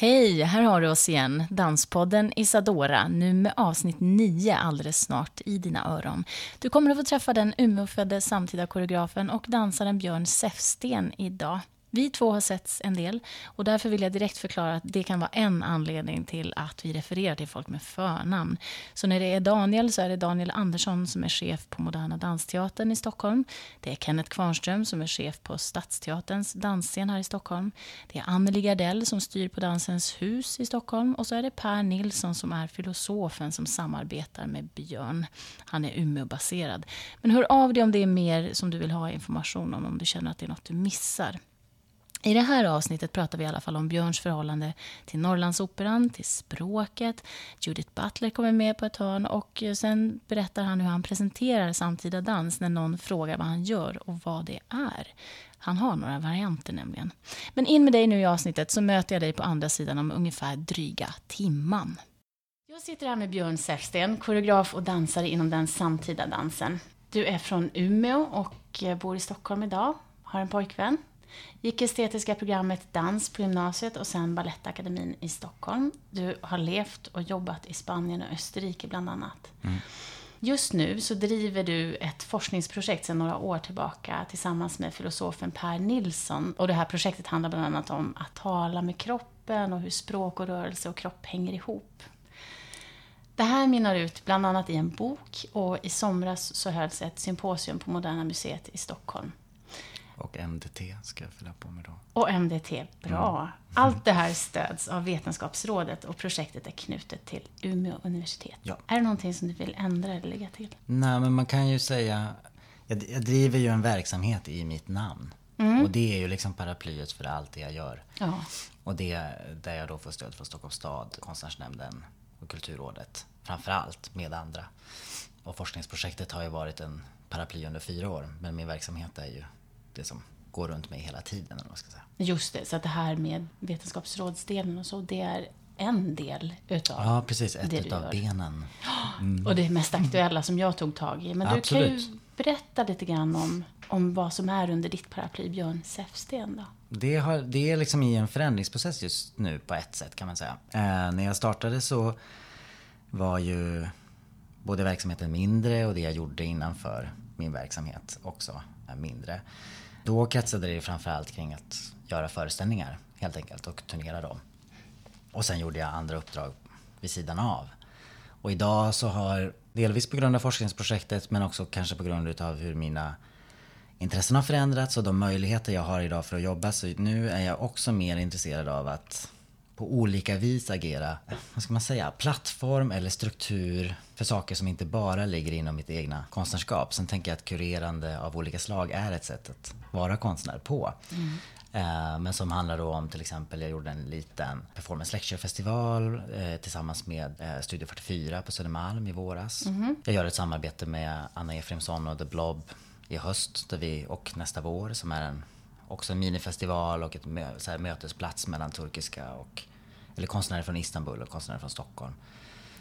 Hej, här har du oss igen. Danspodden Isadora, nu med avsnitt 9 alldeles snart i dina öron. Du kommer att få träffa den Umeåfödde samtida koreografen och dansaren Björn Säfsten idag. Vi två har setts en del och därför vill jag direkt förklara att det kan vara en anledning till att vi refererar till folk med förnamn. Så när det är Daniel så är det Daniel Andersson som är chef på Moderna Dansteatern i Stockholm. Det är Kenneth Kvarnström som är chef på Stadsteaterns dansscen här i Stockholm. Det är Anneli Gardell som styr på Dansens hus i Stockholm och så är det Per Nilsson som är filosofen som samarbetar med Björn. Han är Umeåbaserad. Men hör av dig om det är mer som du vill ha information om, om du känner att det är något du missar. I det här avsnittet pratar vi i alla fall om Björns förhållande till Norrlandsoperan, till språket. Judith Butler kommer med på ett hörn och eh, sen berättar han hur han presenterar samtida dans när någon frågar vad han gör och vad det är. Han har några varianter nämligen. Men in med dig nu i avsnittet så möter jag dig på andra sidan om ungefär dryga timman. Jag sitter här med Björn Säfsten, koreograf och dansare inom den samtida dansen. Du är från Umeå och eh, bor i Stockholm idag, har en pojkvän. Gick estetiska programmet dans på gymnasiet och sen Balettakademin i Stockholm. Du har levt och jobbat i Spanien och Österrike bland annat. Mm. Just nu så driver du ett forskningsprojekt sedan några år tillbaka tillsammans med filosofen Per Nilsson. Och det här projektet handlar bland annat om att tala med kroppen och hur språk och rörelse och kropp hänger ihop. Det här mynnar ut bland annat i en bok och i somras så hölls ett symposium på Moderna Museet i Stockholm. Och MDT ska jag fylla på med då. Och MDT, bra. Mm. Allt det här stöds av Vetenskapsrådet och projektet är knutet till Umeå universitet. Ja. Är det någonting som du vill ändra eller lägga till? Nej, men man kan ju säga... Jag, jag driver ju en verksamhet i mitt namn. Mm. Och det är ju liksom paraplyet för allt det jag gör. Ja. Och det där jag då får stöd från Stockholms stad, Konstnärsnämnden och Kulturrådet. Framför allt med andra. Och forskningsprojektet har ju varit en paraply under fyra år. Men min verksamhet är ju det som går runt mig hela tiden. Eller vad ska säga. Just det, så att det här med vetenskapsrådsdelen och så, det är en del utav Ja, precis. Ett det utav benen. Mm. Och det mest aktuella som jag tog tag i. Men du Absolut. kan ju berätta lite grann om, om vad som är under ditt paraply, Björn Säfsten. Då. Det, har, det är liksom i en förändringsprocess just nu på ett sätt kan man säga. Eh, när jag startade så var ju både verksamheten mindre och det jag gjorde innanför min verksamhet också mindre. Då kretsade det framförallt kring att göra föreställningar helt enkelt och turnera dem. Och sen gjorde jag andra uppdrag vid sidan av. Och idag så har, delvis på grund av forskningsprojektet men också kanske på grund av hur mina intressen har förändrats och de möjligheter jag har idag för att jobba. Så nu är jag också mer intresserad av att på olika vis agera, vad ska man säga, plattform eller struktur för saker som inte bara ligger inom mitt egna konstnärskap. Sen tänker jag att kurerande av olika slag är ett sätt att vara konstnär på. Mm. Men som handlar då om till exempel, jag gjorde en liten performance lecture festival eh, tillsammans med eh, Studio 44 på Södermalm i våras. Mm. Jag gör ett samarbete med Anna Efrimsson och The Blob i höst där vi, och nästa vår som är en också en minifestival och ett här, mötesplats mellan turkiska och eller konstnärer från Istanbul och konstnärer från Stockholm.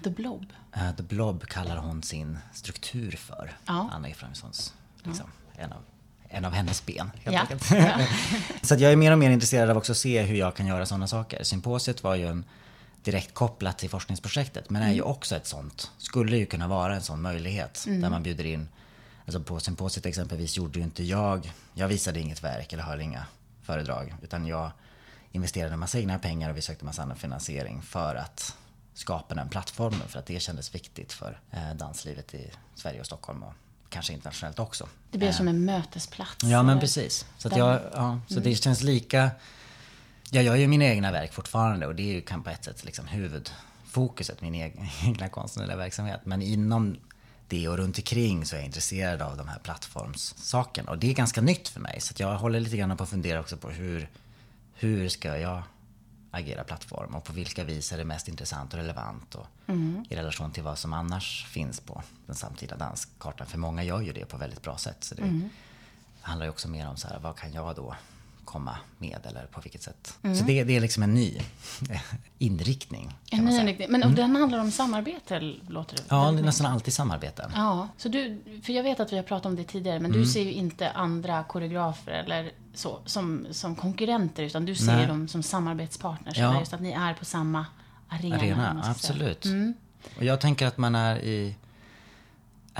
The Blob? Uh, The Blob kallar hon sin struktur för. Ja. Anna Efraimssons, liksom, ja. en, av, en av hennes ben. Helt. Ja. så jag är mer och mer intresserad av också att se hur jag kan göra sådana saker. Symposiet var ju en direkt kopplat till forskningsprojektet men är ju mm. också ett sånt, skulle ju kunna vara en sån möjlighet mm. där man bjuder in Alltså på symposiet exempelvis gjorde ju inte jag, jag visade inget verk eller höll inga föredrag. Utan jag investerade en massa egna pengar och vi sökte en massa annan finansiering för att skapa den plattformen. För att det kändes viktigt för eh, danslivet i Sverige och Stockholm och kanske internationellt också. Det blir som en mötesplats. Ja men precis. Så, jag, ja, så det mm. känns lika... Jag gör ju mina egna verk fortfarande och det är ju kan på ett sätt liksom huvudfokuset, min egna konstnärliga verksamhet. Men inom det och runt omkring så är jag intresserad av de här plattformssakerna. Och det är ganska nytt för mig. Så jag håller lite grann på att fundera också på hur, hur ska jag agera plattform och på vilka vis är det mest intressant och relevant och Mm. i relation till vad som annars finns på den samtida danskartan. För många gör ju det på väldigt bra sätt. Så det Mm. handlar ju också mer om så här, vad kan jag då komma med eller på vilket sätt. Mm. Så det, det är liksom en ny inriktning. kan En ny inriktning. Men och den handlar om samarbete, låter det Ja, det är nästan alltid samarbeten. Ja, så du, för jag vet att vi har pratat om det tidigare, men du Mm. ser ju inte andra koreografer eller så som, som konkurrenter, utan du ser Nej. dem som samarbetspartners. Ja. Just att ni är på samma arena. Arena, absolut. Mm. Och jag tänker att man är i...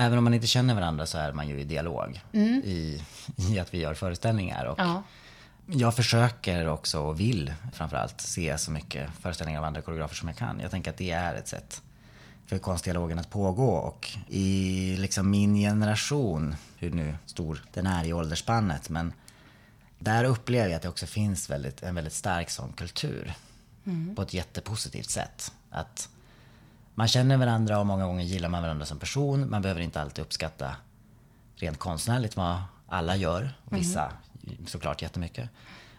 Även om man inte känner varandra så är man ju i dialog i, i att vi gör föreställningar. Och Mm. Ja. Jag försöker också och vill framförallt se så mycket föreställningar av andra koreografer som jag kan. Jag tänker att det är ett sätt för konstdialogen att pågå och i liksom min generation, hur nu stor den är i åldersspannet, men där upplever jag att det också finns väldigt, en väldigt stark sån kultur. På ett jättepositivt sätt. Att man känner varandra och många gånger gillar man varandra som person. Man behöver inte alltid uppskatta rent konstnärligt vad alla gör. Vissa såklart jättemycket.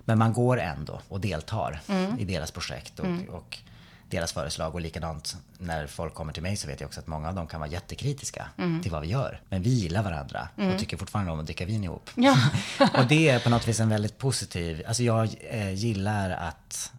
Men man går ändå och deltar i deras projekt och, och deras föreslag. Och likadant när folk kommer till mig så vet jag också att många av dem kan vara jättekritiska till vad vi gör. Men vi gillar varandra och tycker fortfarande om att dricka vin ihop. Ja. och det är på något vis en väldigt positiv, alltså jag eh, gillar att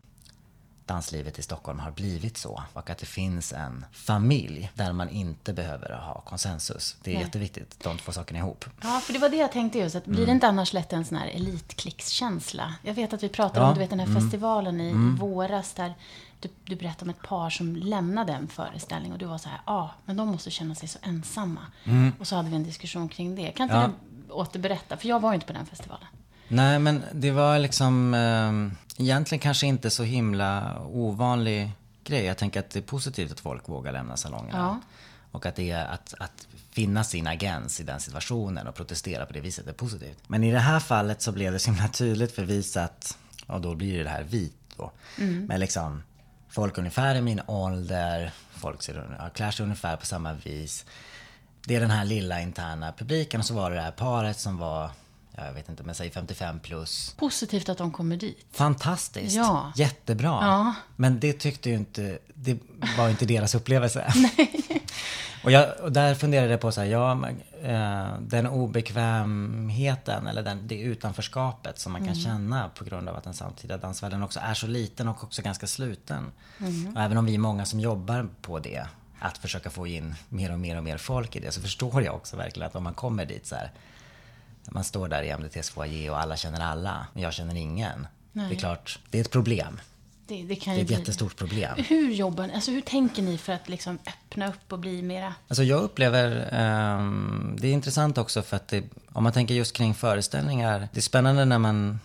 danslivet i Stockholm har blivit så. Och att det finns en familj där man inte behöver ha konsensus. Det är Nej. jätteviktigt, de två sakerna ihop. ja, för det var det jag tänkte just. Att blir Mm. det inte annars lätt en sån här elitklickskänsla? Jag vet att vi pratade Ja, om du vet, den här mm. festivalen i våras där du, du berättade om ett par som lämnade en föreställning och du var så här, ja, ah, men de måste känna sig så ensamma. Och så hade vi en diskussion kring det. Kan inte Mm. Ja. du återberätta? För jag var ju inte på den festivalen. Nej, men det var liksom eh, egentligen kanske inte så himla ovanlig grej. Jag tänker att det är positivt att folk vågar lämna salongerna. Ja. Och att det är att, att finna sin agens i den situationen och protestera på det viset är positivt. Men i det här fallet så blev det så himla tydligt för visa att, och då blir det här vit då. Men liksom folk ungefär i min ålder, folk ser, klär sig ungefär på samma vis. Det är den här lilla interna publiken och så var det det här paret som var, jag vet inte, men säg 55 plus. Positivt att de kommer dit. Fantastiskt. Ja. Jättebra. Ja. Men det tyckte ju inte, det var inte deras upplevelse. och, jag, och där funderade jag på så här, ja, eh, den obekvämheten eller den, det utanförskapet som man kan känna på grund av att den samtida dansvärlden också är så liten och också ganska sluten. Och även om vi är många som jobbar på det, att försöka få in mer och mer och mer folk i det, så förstår jag också verkligen att om man kommer dit så här, man står där i MDTs foyer och alla känner alla, men jag känner ingen. Det är klart, det är ett problem. Det, det Det är ett bli jättestort problem. Hur jobbar ni? Alltså hur tänker ni för att liksom öppna upp och bli mera... Alltså jag upplever, ehm, det är intressant också för att det, om man tänker just kring föreställningar, det är spännande när man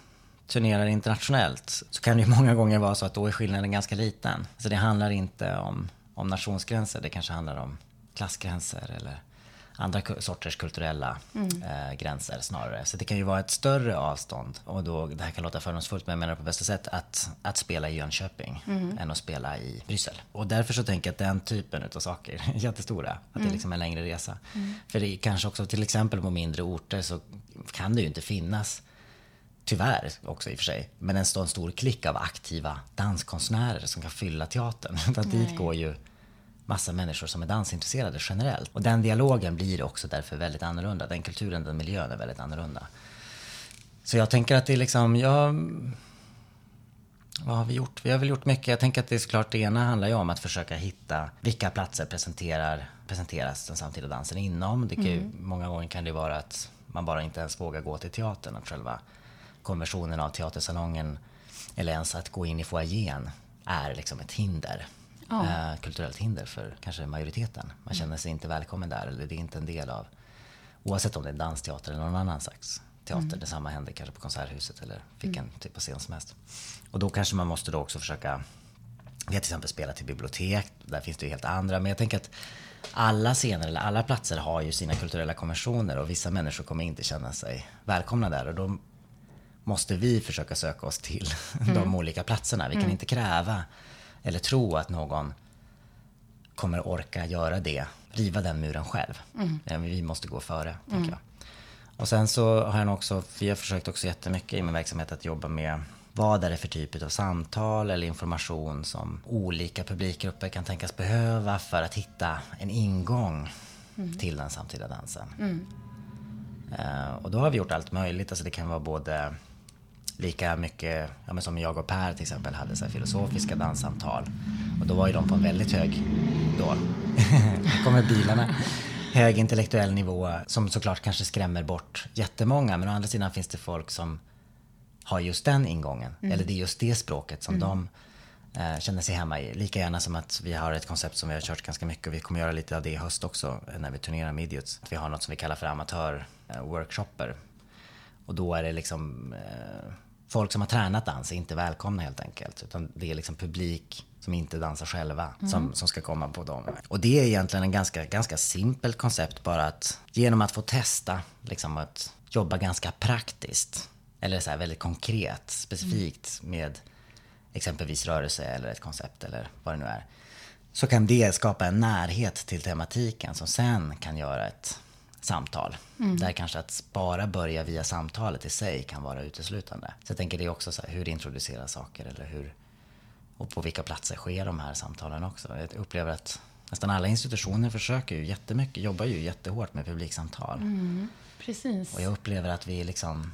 turnerar internationellt så kan det ju många gånger vara så att då är skillnaden ganska liten. Så det handlar inte om, om nationsgränser, det kanske handlar om klassgränser eller andra sorters kulturella eh, gränser snarare. Så det kan ju vara ett större avstånd och då, det här kan låta fördomsfullt men jag menar på bästa sätt, att, att spela i Jönköping än att spela i Bryssel. Och därför så tänker jag att den typen av saker är jättestora. Att det är liksom en längre resa. För det är kanske också till exempel på mindre orter så kan det ju inte finnas Tyvärr också i och för sig. Men en stor, stor klick av aktiva danskonstnärer som kan fylla teatern. Utan dit går ju massa människor som är dansintresserade generellt. Och den dialogen blir också därför väldigt annorlunda. Den kulturen, den miljön är väldigt annorlunda. Så jag tänker att det är liksom, jag... Vad har vi gjort? Vi har väl gjort mycket. Jag tänker att det är såklart det ena handlar ju om att försöka hitta vilka platser presenterar, presenteras den samtida dansen inom. Det kan ju, Många gånger kan det vara att man bara inte ens vågar gå till teatern. Att själva konversionen av teatersalongen eller ens att gå in i foajén är liksom ett hinder. Eh, kulturellt hinder för kanske majoriteten. Man känner sig inte välkommen där eller det är inte en del av Oavsett om det är dansteater eller någon annan slags teater. Detsamma händer kanske på Konserthuset eller vilken typ av scen som helst. Och då kanske man måste då också försöka vi har till exempel spelat till bibliotek, där finns det ju helt andra. Men jag tänker att alla scener eller alla platser har ju sina kulturella konventioner och vissa människor kommer inte känna sig välkomna där. Och då måste vi försöka söka oss till de olika platserna. Vi kan inte kräva eller tro att någon kommer orka göra det, riva den muren själv. Men vi måste gå före, tänker jag. Och sen så har jag också, vi har försökt också jättemycket i min verksamhet att jobba med vad är det för typ av samtal eller information som olika publikgrupper kan tänkas behöva för att hitta en ingång mm. till den samtida dansen. Mm. Uh, och då har vi gjort allt möjligt. Alltså det kan vara både lika mycket, ja, men som jag och Per till exempel hade så filosofiska danssamtal. Och då var ju de på en väldigt hög, då, nu kommer bilarna, hög intellektuell nivå som såklart kanske skrämmer bort jättemånga. Men å andra sidan finns det folk som har just den ingången. Mm. Eller det är just det språket som mm. de eh, känner sig hemma i. Lika gärna som att vi har ett koncept som vi har kört ganska mycket och vi kommer göra lite av det i höst också när vi turnerar med Idiots. Vi har något som vi kallar för amatör-workshopper. Eh, och då är det liksom eh, folk som har tränat dans är inte välkomna helt enkelt. Utan det är liksom publik som inte dansar själva mm. som, som ska komma på dem. Och det är egentligen en ganska, ganska simpelt koncept bara att genom att få testa liksom att jobba ganska praktiskt eller så väldigt konkret, specifikt mm. med exempelvis rörelse eller ett koncept eller vad det nu är. Så kan det skapa en närhet till tematiken som sen kan göra ett samtal. Mm. Där kanske att bara börja via samtalet i sig kan vara uteslutande. Så jag tänker det är också så här, hur introducera saker eller hur och på vilka platser sker de här samtalen också. Jag upplever att nästan alla institutioner försöker ju jättemycket, jobbar ju jättehårt med publiksamtal. Mm. Precis. Och jag upplever att vi liksom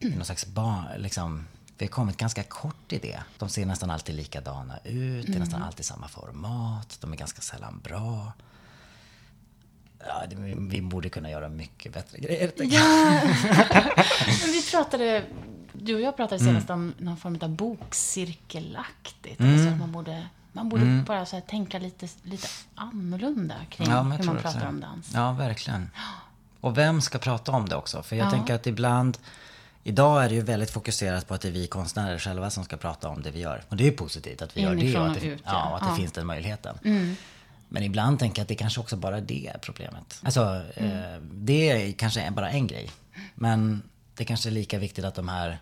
i någon slags barn, liksom, vi har kommit ganska kort i det. De ser nästan alltid likadana ut, det är nästan alltid samma format, de är ganska sällan bra. Ja, det, vi borde kunna göra mycket bättre grejer. Ja. Men vi pratade, du och jag pratade senast mm. om någon form av bokcirkelaktigt. Mm. Alltså att man borde, man borde mm. bara så tänka lite, lite annorlunda kring ja, hur man pratar om dans. Ja, verkligen. Och vem ska prata om det också? För jag ja. tänker att ibland Idag är det ju väldigt fokuserat på att det är vi konstnärer själva som ska prata om det vi gör. Och det är ju positivt att vi Inifrån gör det och att det, ut, ja. ja, att det finns den möjligheten. Mm. Men ibland tänker jag att det kanske också bara det är problemet. Alltså, mm. det är kanske bara en grej. Men det kanske är lika viktigt att de här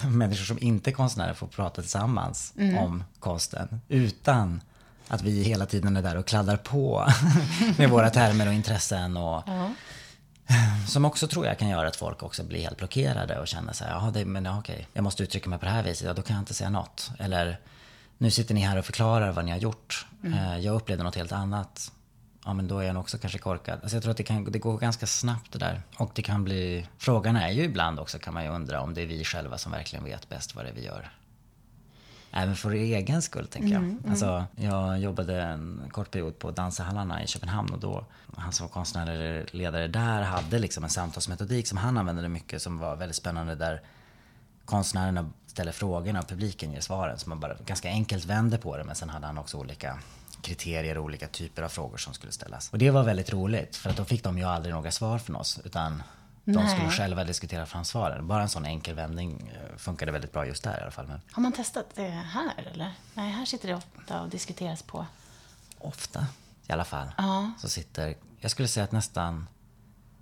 människor som inte är konstnärer får prata tillsammans mm. om konsten. Utan att vi hela tiden är där och kladdar på med våra termer och intressen. Och, ja. Som också tror jag kan göra att folk också blir helt blockerade och känner så här, ja, det, men okej, jag måste uttrycka mig på det här viset, ja då kan jag inte säga något. Eller, nu sitter ni här och förklarar vad ni har gjort. Mm. Eh, jag upplevde något helt annat. Ja, men då är jag nog också kanske korkad. Alltså jag tror att det, kan, det går ganska snabbt det där. Och det kan bli... Frågan är ju ibland också, kan man ju undra, om det är vi själva som verkligen vet bäst vad det är vi gör. Även för egen skull, tänker jag. Mm, mm. Alltså, jag jobbade en kort period på Dansehallarna i Köpenhamn och då, han som var konstnärlig ledare där hade liksom en samtalsmetodik som han använde mycket som var väldigt spännande där konstnärerna ställer frågorna och publiken ger svaren. Så man bara ganska enkelt vänder på det men sen hade han också olika kriterier och olika typer av frågor som skulle ställas. Och det var väldigt roligt för att då fick de ju aldrig några svar från oss utan de Nej. skulle själva diskutera fram svaren. Bara en sån enkel vändning eh, funkade väldigt bra just där i alla fall. Men... Har man testat det här eller? Nej, här sitter det ofta och diskuteras på. Ofta i alla fall. Ja. Så sitter, jag skulle säga att nästan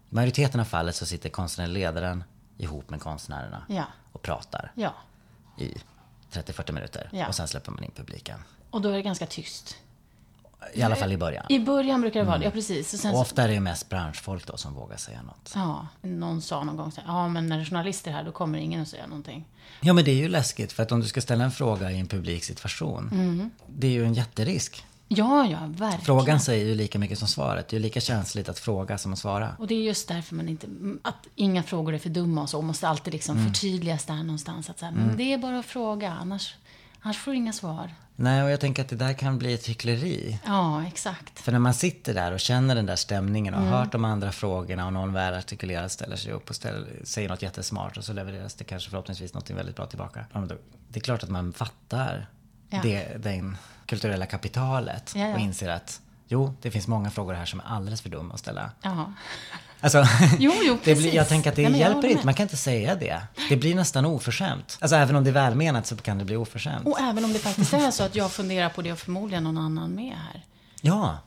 majoriteten av fallet så sitter konstnärledaren ihop med konstnärerna ja. och pratar ja. I 30-40 minuter. Ja. Och sen släpper man in publiken. Och då är det ganska tyst. I alla fall i början. I början brukar det vara mm. ja precis. Och, sen och ofta är det ju mest branschfolk då som vågar säga något. Ja, någon sa någon gång så ja men när det är journalister här då kommer ingen att säga någonting. Ja men det är ju läskigt för att om du ska ställa en fråga i en publik situation. Mm. Det är ju en jätterisk. Ja, ja, verkligen. Frågan säger ju lika mycket som svaret. Det är ju lika känsligt att fråga som att svara. Och det är just därför man inte, att inga frågor är för dumma och så. Och måste alltid liksom mm. förtydligas där någonstans. Att så här, mm. men det är bara att fråga, annars, annars får du inga svar. Nej, och jag tänker att det där kan bli ett hyckleri. Ja, exakt. För när man sitter där och känner den där stämningen och har mm. hört de andra frågorna och någon väl artikulerat ställer sig upp och ställer, säger något jättesmart och så levereras det kanske förhoppningsvis något väldigt bra tillbaka. Det är klart att man fattar ja. det, den kulturella kapitalet ja, ja. och inser att jo, det finns många frågor här som är alldeles för dumma att ställa. Jaha. Alltså, jo, jo, det blir, jag tänker att det Nej, hjälper inte. Man kan inte säga det. Det blir nästan oförskämt. Alltså även om det är välmenat så kan det bli oförskämt. Och även om det faktiskt är så att jag funderar på det och förmodligen någon annan med här. Ja.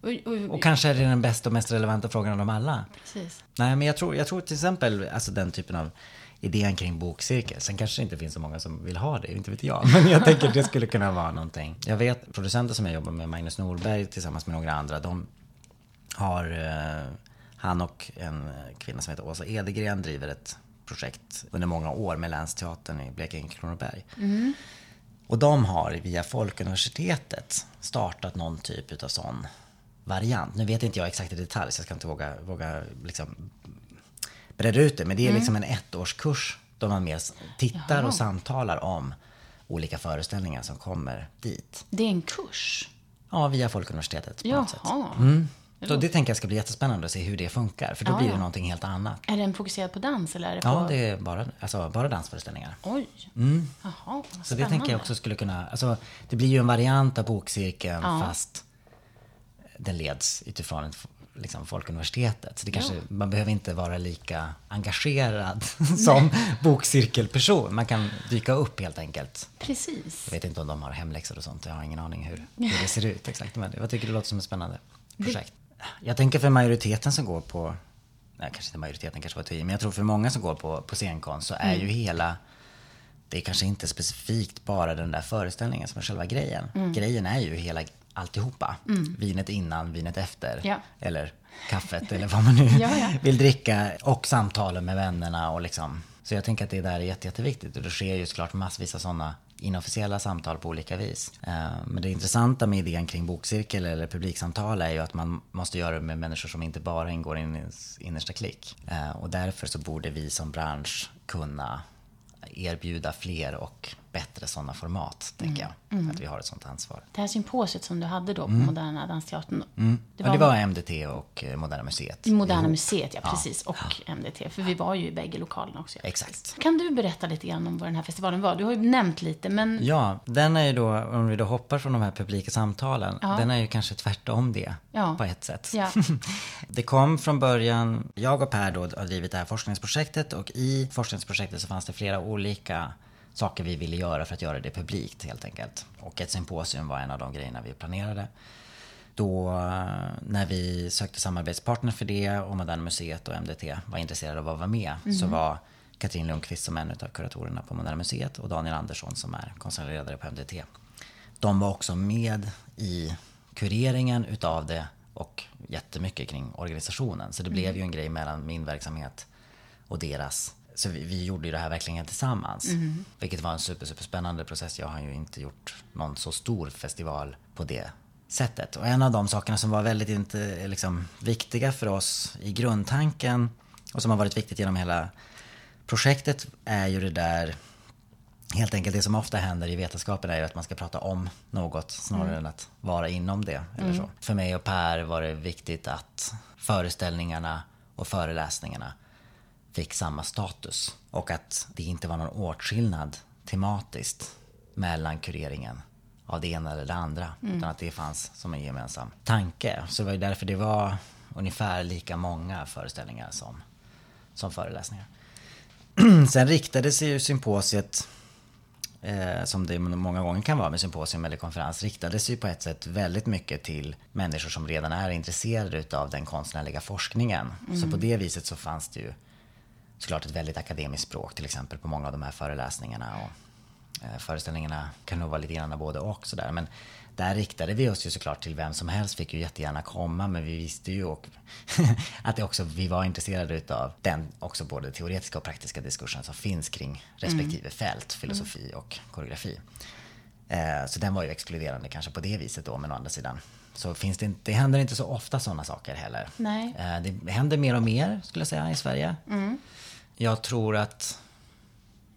Och, och, och, kanske är det den bästa och mest relevanta frågan av dem alla. Precis. Nej, men jag tror, jag tror till exempel alltså den typen av idén kring bokcirkel. Sen kanske det inte finns så många som vill ha det, inte vet jag. Men jag tänker att det skulle kunna vara någonting. Jag vet producenter som jag jobbar med, Magnus Norberg tillsammans med några andra, de har, eh, han och en kvinna som heter Åsa Edegren driver ett projekt under många år med Länsteatern i Blekinge-Kronoberg. Mm. Och de har via Folkuniversitetet startat någon typ av sån variant. Nu vet inte jag exakt i detalj så jag ska inte våga, våga liksom bredda ut det. Men det är Mm. liksom en ettårskurs då man mer tittar och samtalar om olika föreställningar som kommer dit. Det är en kurs? Ja, via Folkuniversitetet på något sätt. Jaha. Så det tänker jag ska bli jättespännande att se hur det funkar. För då Ja, blir det ja. någonting helt annat. Är den fokuserad på dans eller är det på... Ja, det är bara, alltså, bara dansföreställningar. Oj. Jaha, Så det tänker jag också skulle kunna, alltså det blir ju en variant av bokcirkeln fast den leds utifrån ett, liksom, Folkuniversitetet. Så det kanske, man behöver inte vara lika engagerad som bokcirkelperson. Man kan dyka upp helt enkelt. Precis. Jag vet inte om de har hemläxor och sånt. Jag har ingen aning hur, hur det ser ut exakt. Men jag tycker det låter som ett spännande projekt. Jag tänker för majoriteten som går på, nej kanske inte majoriteten kanske var i, men jag tror för många som går på, på scenkonst så är ju hela det är kanske inte specifikt bara den där föreställningen som är själva grejen. Grejen är ju hela alltihopa. Vinet innan, vinet efter. Ja. Eller kaffet eller vad man nu Ja, ja. vill dricka. Och samtalen med vännerna och liksom. Så jag tänker att det där är jätte, jätteviktigt. Och det sker ju såklart massvis av sådana inofficiella samtal på olika vis. Eh, Men det intressanta med idén kring bokcirkel eller publiksamtal är ju att man måste göra det med människor som inte bara ingår i ens innersta klick. Eh, Och därför så borde vi som bransch kunna erbjuda fler och bättre sådana format, tänker jag. Att vi har ett sånt ansvar. Det här symposiet som du hade då på Moderna Dansteatern. Det var, ja, det var MDT och eh, Moderna Museet. Moderna ihop. Museet, ja precis. Och MDT. För vi var ju i bägge lokalerna också. ja, Exakt. Kan du berätta lite grann om vad den här festivalen var? Du har ju nämnt lite, men... Ja, den är ju då, om vi då hoppar från de här publika samtalen, den är ju kanske tvärtom det Ja. på ett sätt. Ja. det kom från början, jag och Per då har drivit det här forskningsprojektet och i forskningsprojektet så fanns det flera olika saker vi ville göra för att göra det publikt helt enkelt. Och ett symposium var en av de grejerna vi planerade. Då eh, när vi sökte samarbetspartner för det och Moderna Museet och MDT var intresserade av att vara med så var Katrin Lundqvist som en av kuratorerna på Moderna Museet och Daniel Andersson som är konsertledare på MDT. De var också med i kureringen utav det och jättemycket kring organisationen. Så det blev ju en grej mellan min verksamhet och deras. Så vi, vi gjorde ju det här verkligen tillsammans. Vilket var en super, super spännande process. Jag har ju inte gjort någon så stor festival på det sättet. Och en av de sakerna som var väldigt inte, liksom, viktiga för oss i grundtanken och som har varit viktigt genom hela projektet är ju det där Helt enkelt det som ofta händer i vetenskapen är ju att man ska prata om något snarare än att vara inom det. Eller så. För mig och Per var det viktigt att föreställningarna och föreläsningarna fick samma status. Och att det inte var någon åtskillnad tematiskt mellan kureringen av det ena eller det andra. Utan att det fanns som en gemensam tanke. Så det var ju därför det var ungefär lika många föreställningar som, som föreläsningar. Sen riktade sig ju symposiet eh, som det många gånger kan vara med symposium eller konferens, riktade sig på ett sätt väldigt mycket till människor som redan är intresserade utav den konstnärliga forskningen. Så på det viset så fanns det ju såklart ett väldigt akademiskt språk till exempel på många av de här föreläsningarna. Och, eh, föreställningarna kan nog vara lite grann både och sådär. Men där riktade vi oss ju såklart till vem som helst, fick ju jättegärna komma, men vi visste ju och att det också, vi var intresserade utav den också både teoretiska och praktiska diskursen som finns kring respektive fält, filosofi och koreografi. Eh, så den var ju exkluderande kanske på det viset då, men å andra sidan så finns det inte, det händer inte så ofta sådana saker heller. Nej. Eh, det händer mer och mer skulle jag säga i Sverige. Jag tror att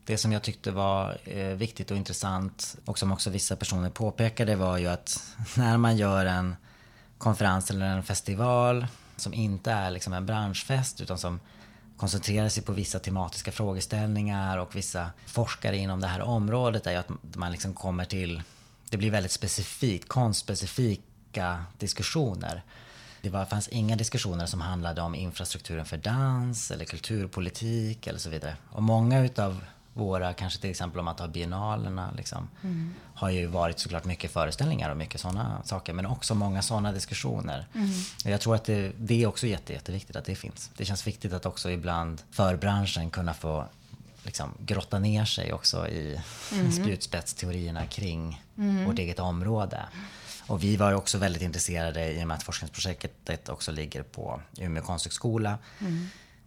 det som jag tyckte var eh, viktigt och intressant och som också vissa personer påpekade var ju att när man gör en konferens eller en festival som inte är liksom en branschfest utan som koncentrerar sig på vissa tematiska frågeställningar och vissa forskare inom det här området är ju att man liksom kommer till, det blir väldigt specifikt, konstspecifika diskussioner. Det var, fanns inga diskussioner som handlade om infrastrukturen för dans eller kulturpolitik eller så vidare. Och många utav våra, kanske till exempel om man tar biennalerna, liksom, har ju varit såklart mycket föreställningar och mycket sådana saker. Men också många sådana diskussioner. Och Jag tror att det, det är också jätte, jätteviktigt att det finns. Det känns viktigt att också ibland för branschen kunna få liksom, grotta ner sig också i spjutspetsteorierna kring vårt eget område. Och vi var ju också väldigt intresserade i och med att forskningsprojektet också ligger på Umeå konsthögskola.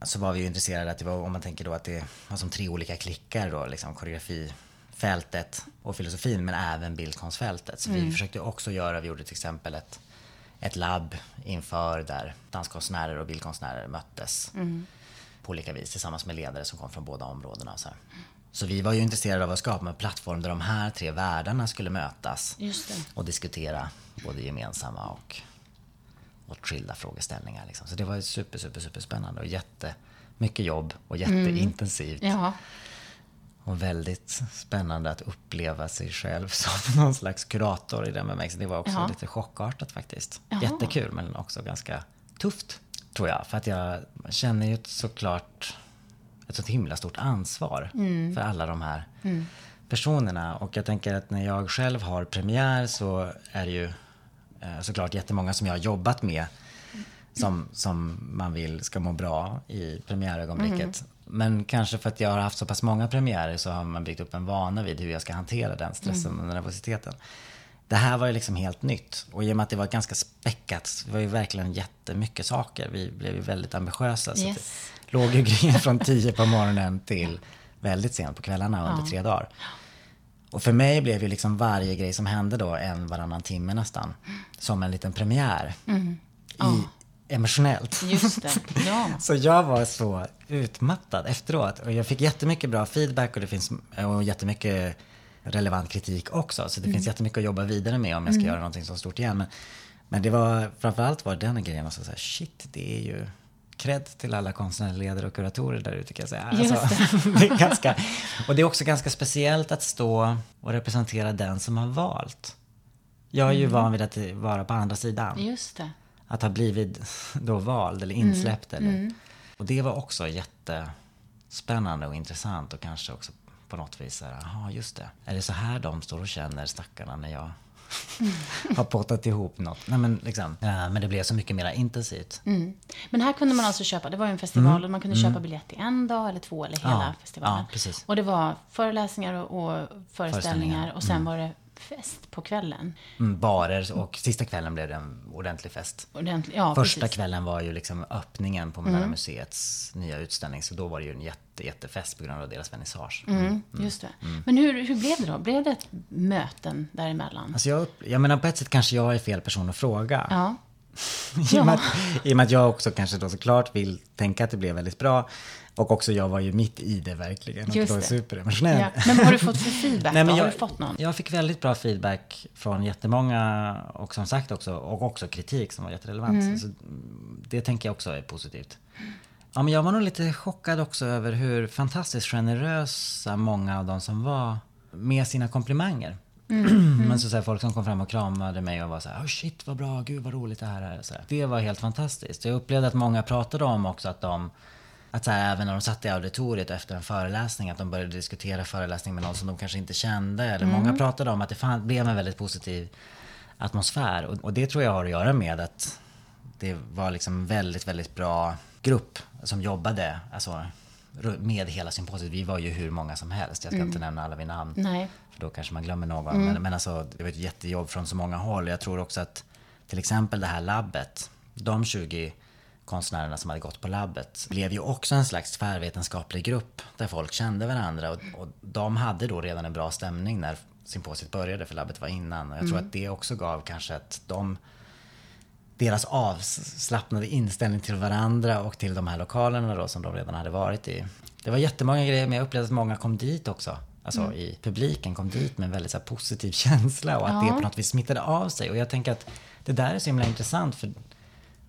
så var vi ju intresserade att det var, om man tänker då att det var som tre olika klickar då, liksom koreografifältet och filosofin men även bildkonstfältet. Så vi försökte också göra, vi gjorde till exempel ett, ett labb inför där danskonstnärer och bildkonstnärer möttes på olika vis tillsammans med ledare som kom från båda områdena. Så, här. Så vi var ju intresserade av att skapa en plattform där de här tre världarna skulle mötas och diskutera både gemensamma och, och skilda frågeställningar. Liksom. Så det var super, super, super spännande och jättemycket jobb och jätteintensivt. Ja. Och väldigt spännande att uppleva sig själv som någon slags kurator i den bemärkelsen. Det var också Jaha. lite chockartat faktiskt. Jaha. Jättekul men också ganska tufft. Tror jag. För att jag känner ju såklart ett så himla stort ansvar Mm. för alla de här personerna. Och jag tänker att när jag själv har premiär så är det ju eh, såklart jättemånga som jag har jobbat med som, som man vill ska må bra i premiärögonblicket. Men kanske för att jag har haft så pass många premiärer så har man byggt upp en vana vid hur jag ska hantera den stressen och nervositeten. Det här var ju liksom helt nytt. Och i och med att det var ganska späckat, det var ju verkligen jättemycket saker. Vi blev ju väldigt ambitiösa. Så Yes. det låg ju grejer från 10 på morgonen till väldigt sent på kvällarna under tre dagar. Och för mig blev ju liksom varje grej som hände då en varannan timme nästan. Som en liten premiär. I, emotionellt. Just det. Ja. Så jag var så utmattad efteråt. Och jag fick jättemycket bra feedback och det finns och jättemycket relevant kritik också. Så det finns jättemycket att jobba vidare med om jag ska göra någonting så stort igen. Men, men det var framförallt var den grejen, alltså så här, shit, det är ju cred till alla konstnärsledare och kuratorer där ute kan jag säga. Alltså, det är ganska, och det är också ganska speciellt att stå och representera den som har valt. Jag är ju van vid att vara på andra sidan Just det. att ha blivit då vald eller insläppt. Eller. Och det var också jättespännande och intressant och kanske också på något vis så här, jaha just det. Är det så här de står och känner stackarna när jag har pottat ihop något? Nej men liksom, ja, men det blev så mycket mer intensivt. Mm. Men här kunde man alltså köpa, det var ju en festival och man kunde köpa biljett i en dag eller två eller hela Mm. Ja, festivalen. ja, precis. Och det var föreläsningar och, och föreställningar, Föreställningar, och sen var det fest på kvällen. Mm, barer och sista kvällen blev det en ordentlig fest. Ordentlig, ja, Första precis. kvällen var ju liksom öppningen på Moderna Museets nya utställning. Så då var det ju en jätte, jättefest på grund av deras vernissage. Mm, just det. Men hur, hur blev det då? Blev det möten däremellan? Alltså jag, jag menar på ett sätt kanske jag är fel person att fråga. Ja. I, och med att, I och med att jag också kanske då såklart vill tänka att det blev väldigt bra. Och också jag var ju mitt i det verkligen. Och Just är det. superemotionell. Ja. Men vad har du fått för feedback Nej, men då? Har jag, du fått någon? jag fick väldigt bra feedback från jättemånga och som sagt också, och också kritik som var jätterelevant. Mm. Så, det tänker jag också är positivt. Ja, men jag var nog lite chockad också över hur fantastiskt generösa många av de som var med sina komplimanger. Mm. Men så, så här, folk som kom fram och kramade mig och var så här, oh shit vad bra, gud vad roligt det här är. Så här. Det var helt fantastiskt. Jag upplevde att många pratade om också att de att så här, även när de satt i auditoriet efter en föreläsning, att de började diskutera föreläsningen med någon som de kanske inte kände. Eller många pratade om att det fan, blev en väldigt positiv atmosfär. Och, och det tror jag har att göra med att det var liksom väldigt, väldigt bra grupp som jobbade alltså, med hela symposiet. Vi var ju hur många som helst. Jag ska inte nämna alla vid namn. Nej. För då kanske man glömmer någon. Men, men alltså, det var ett jättejobb från så många håll. Jag tror också att till exempel det här labbet, de 20 konstnärerna som hade gått på labbet blev ju också en slags tvärvetenskaplig grupp där folk kände varandra. Och, och de hade då redan en bra stämning när symposiet började, för labbet var innan. Och jag tror att det också gav kanske att de deras avslappnade inställning till varandra och till de här lokalerna då som de redan hade varit i. Det var jättemånga grejer men jag upplevde att många kom dit också. Alltså i publiken kom dit med en väldigt så här, positiv känsla och att det på något vis smittade av sig. Och jag tänker att det där är så himla intressant för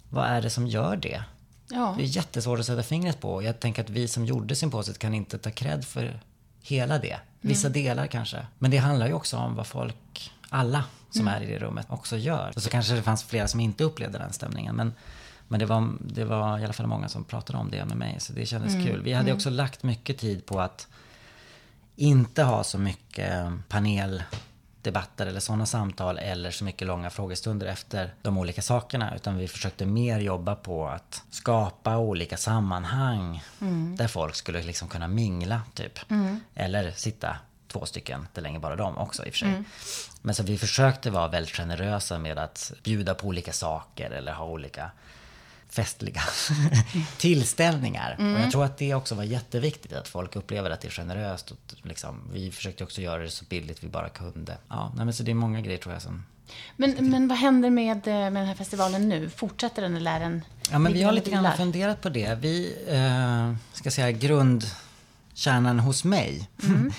vad är det som gör det? Ja. Det är jättesvårt att sätta fingret på. Jag tänker att vi som gjorde symposiet kan inte ta cred för hela det. Vissa delar kanske. Men det handlar ju också om vad folk, alla som är i det rummet, också gör. Och så kanske det fanns flera som inte upplevde den stämningen. Men, men det, var, det var i alla fall många som pratade om det med mig. Så det kändes kul. Vi hade också lagt mycket tid på att inte ha så mycket paneldebatter eller sådana samtal eller så mycket långa frågestunder efter de olika sakerna. Utan vi försökte mer jobba på att skapa olika sammanhang där folk skulle liksom kunna mingla typ. Eller sitta två stycken, det länge bara de också i och för sig. Men så vi försökte vara väldigt generösa med att bjuda på olika saker eller ha olika festliga tillställningar. Och jag tror att det också var jätteviktigt att folk upplever att det är generöst. Och liksom, vi försökte också göra det så billigt vi bara kunde. Ja, nej, men så det är många grejer tror jag som... Men, men vad händer med, eh, med den här festivalen nu? Fortsätter den eller är den... Ja, men vi har lite grann funderat på det. Vi, eh, ska säga grundkärnan hos mig.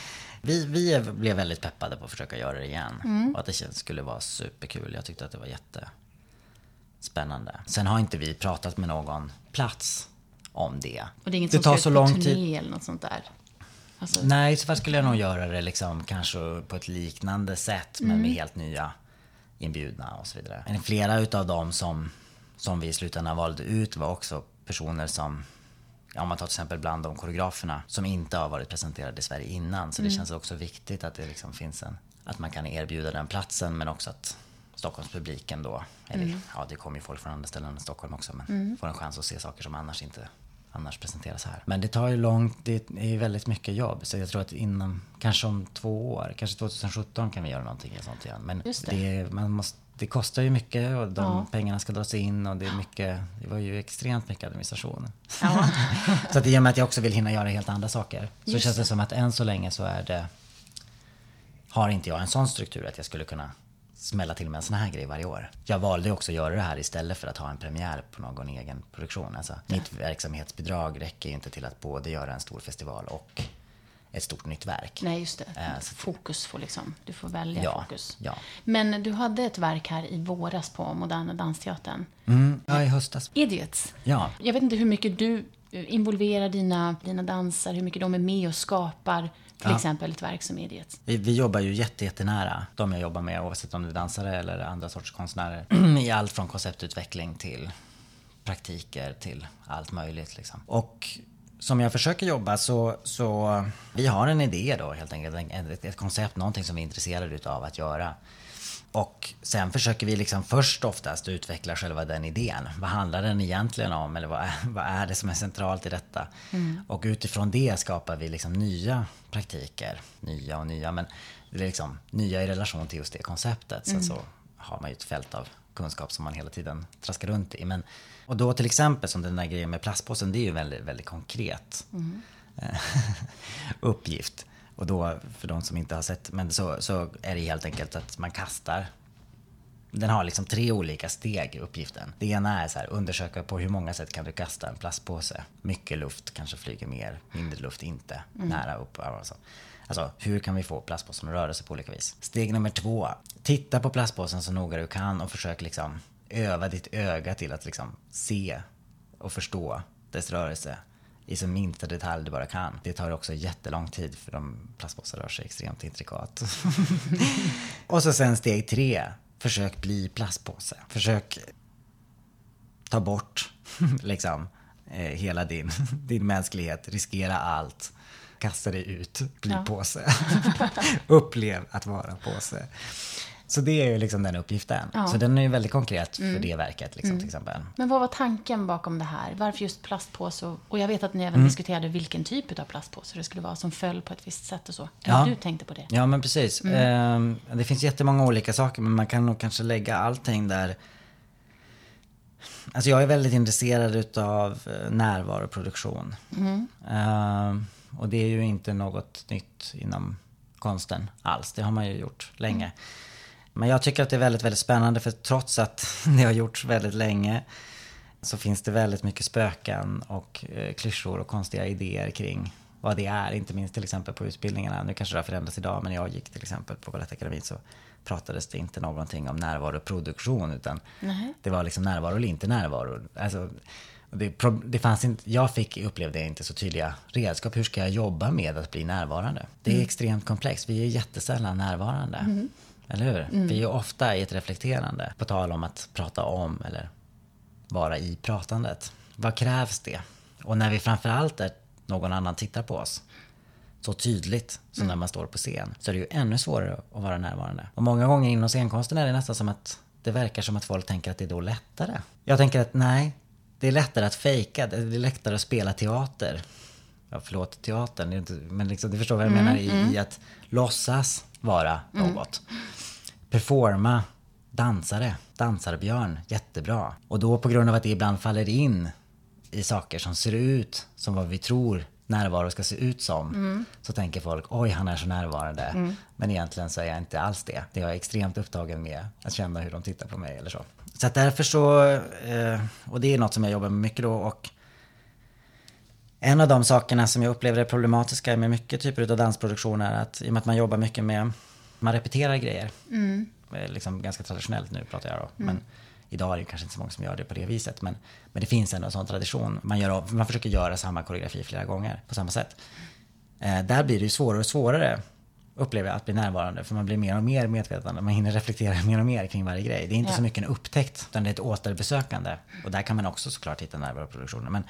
vi vi blev väldigt peppade på att försöka göra det igen. Och att det känns- skulle vara superkul. Jag tyckte att det var jättespännande. Sen har inte vi pratat med någon plats om det. Och det är inget det som tar så lång turné tid. eller något sånt där? Alltså, Nej, så fall skulle jag nog göra det liksom kanske på ett liknande sätt men med helt nya inbjudna och så vidare. Men flera utav dem som, som vi i slutändan valde ut var också personer som om man tar till exempel bland de koreograferna som inte har varit presenterade i Sverige innan. Så det känns också viktigt att det liksom finns en, att man kan erbjuda den platsen men också att Stockholmspubliken då, eller ja det kommer ju folk från andra ställen än Stockholm också, men får en chans att se saker som annars inte annars presenteras här. Men det tar ju långt, det är väldigt mycket jobb. Så jag tror att inom, kanske om två år, kanske 2017 kan vi göra någonting sånt igen. Men det. det. man måste, det kostar ju mycket och de Ja. pengarna ska dras in och det är mycket, det var ju extremt mycket administration. Ja. så att i och med att jag också vill hinna göra helt andra saker så Just känns det som att än så länge så är det har inte jag en sån struktur att jag skulle kunna smälla till med en sån här grej varje år. Jag valde också att göra det här istället för att ha en premiär på någon egen produktion. Alltså, mitt verksamhetsbidrag räcker ju inte till att både göra en stor festival och ett stort nytt verk. Nej, just det. Eh, Fokus får liksom, du får välja Ja, fokus. ja. Men du hade ett verk här i våras på Moderna Dansteatern. Mm, ja, i höstas. Idiots. Ja. Jag vet inte hur mycket du eh, involverar dina, dina dansare, hur mycket de är med och skapar till Ja. exempel ett verk som Idiots. Vi, vi jobbar ju jätte, jättenära de jag jobbar med oavsett om det är dansare eller andra sorters konstnärer. I allt från konceptutveckling till praktiker till allt möjligt. Liksom. Och som jag försöker jobba så, så vi har en idé då helt enkelt. en- Ett, ett koncept, någonting som vi är intresserade utav att göra. Och sen försöker vi liksom först oftast utveckla själva den idén. Vad handlar den egentligen om? Eller vad är, vad är det som är centralt i detta? Och utifrån det skapar vi liksom nya praktiker. Nya och nya, men det är liksom nya i relation till just det konceptet. Sen så har man ju ett fält av kunskap som man hela tiden traskar runt i. Men, och då till exempel som den där grejen med plastpåsen, det är ju väldigt, väldigt konkret eh, uppgift. Och då, för de som inte har sett, men så, så är det helt enkelt att man kastar den har liksom tre olika steg i uppgiften. Det ena är så här, undersöka på hur många sätt kan du kasta en plastpåse. Mycket luft kanske flyger mer, mindre luft inte. Nära upp. Alltså alltså hur kan vi få plastpåsen att röra sig på olika vis? Steg nummer två. Titta på plastpåsen så noga du kan och försök liksom öva ditt öga till att liksom se och förstå dess rörelse i så minsta detalj du bara kan. Det tar också jättelång tid för de plastpåsar rör sig extremt intrikat. och så sen steg tre. Försök bli plastpåse. Försök ta bort liksom eh, hela din, din mänsklighet. Riskera allt. Kasta dig ut. Bli Ja. påse. Upplev att vara påse. Så det är ju liksom den uppgiften. Ja. Så den är ju väldigt konkret för det verket liksom, till exempel. Men vad var tanken bakom det här? Varför just plastpåse? Och- Och jag vet att ni Mm. även diskuterade vilken typ av plastpåse det skulle vara som föll på ett visst sätt och så. Ja. Ja. Du tänkte på det? Ja men precis. Ehm, det finns jättemånga olika saker men man kan nog kanske lägga allting där. Alltså jag är väldigt intresserad utav eh, närvaroproduktion. Ehm, och det är ju inte något nytt inom konsten alls. Det har man ju gjort länge. Men jag tycker att det är väldigt, väldigt spännande för trots att det har gjorts väldigt länge så finns det väldigt mycket spöken och eh, klyschor och konstiga idéer kring vad det är. Inte minst till exempel på utbildningarna. Nu kanske det har förändrats idag men när jag gick till exempel på Balettakademin så pratades det inte någonting om närvaroproduktion utan Nej. det var liksom närvaro eller inte närvaro. Alltså, det, det fanns inte, jag fick, upplevde inte så tydliga redskap. Hur ska jag jobba med att bli närvarande? Det är extremt komplext. Vi är jättesällan närvarande. Eller hur? Vi är ofta i ett reflekterande. På tal om att prata om eller vara i pratandet. Vad krävs det? Och när vi framförallt är någon annan tittar på oss så tydligt som när man står på scen så är det ju ännu svårare att vara närvarande. Och många gånger inom scenkonsten är det nästan som att det verkar som att folk tänker att det är då lättare. Jag tänker att nej, det är lättare att fejka, det är lättare att spela teater. Ja, förlåt teatern, det men liksom, du förstår vad jag menar i, i att låtsas vara något. Performa dansare, dansarbjörn, jättebra. Och då på grund av att det ibland faller in i saker som ser ut som vad vi tror närvaro ska se ut som. Mm. Så tänker folk, oj han är så närvarande. Mm. Men egentligen så är jag inte alls det. Jag är extremt upptagen med att känna hur de tittar på mig eller så. Så att därför så, eh, och det är något som jag jobbar med mycket då. Och en av de sakerna som jag upplever är problematiska med mycket typer av dansproduktioner är att i och med att man jobbar mycket med, man repeterar grejer. Mm. Liksom ganska traditionellt nu pratar jag då. Mm. Men idag är det kanske inte så många som gör det på det viset. Men, men det finns ändå en sån tradition. Man, gör, man försöker göra samma koreografi flera gånger på samma sätt. Eh, där blir det ju svårare och svårare upplever jag att bli närvarande. För man blir mer och mer medvetande. Man hinner reflektera mer och mer kring varje grej. Det är inte ja. så mycket en upptäckt, utan det är ett återbesökande. Och där kan man också såklart hitta närvaroproduktioner. Men,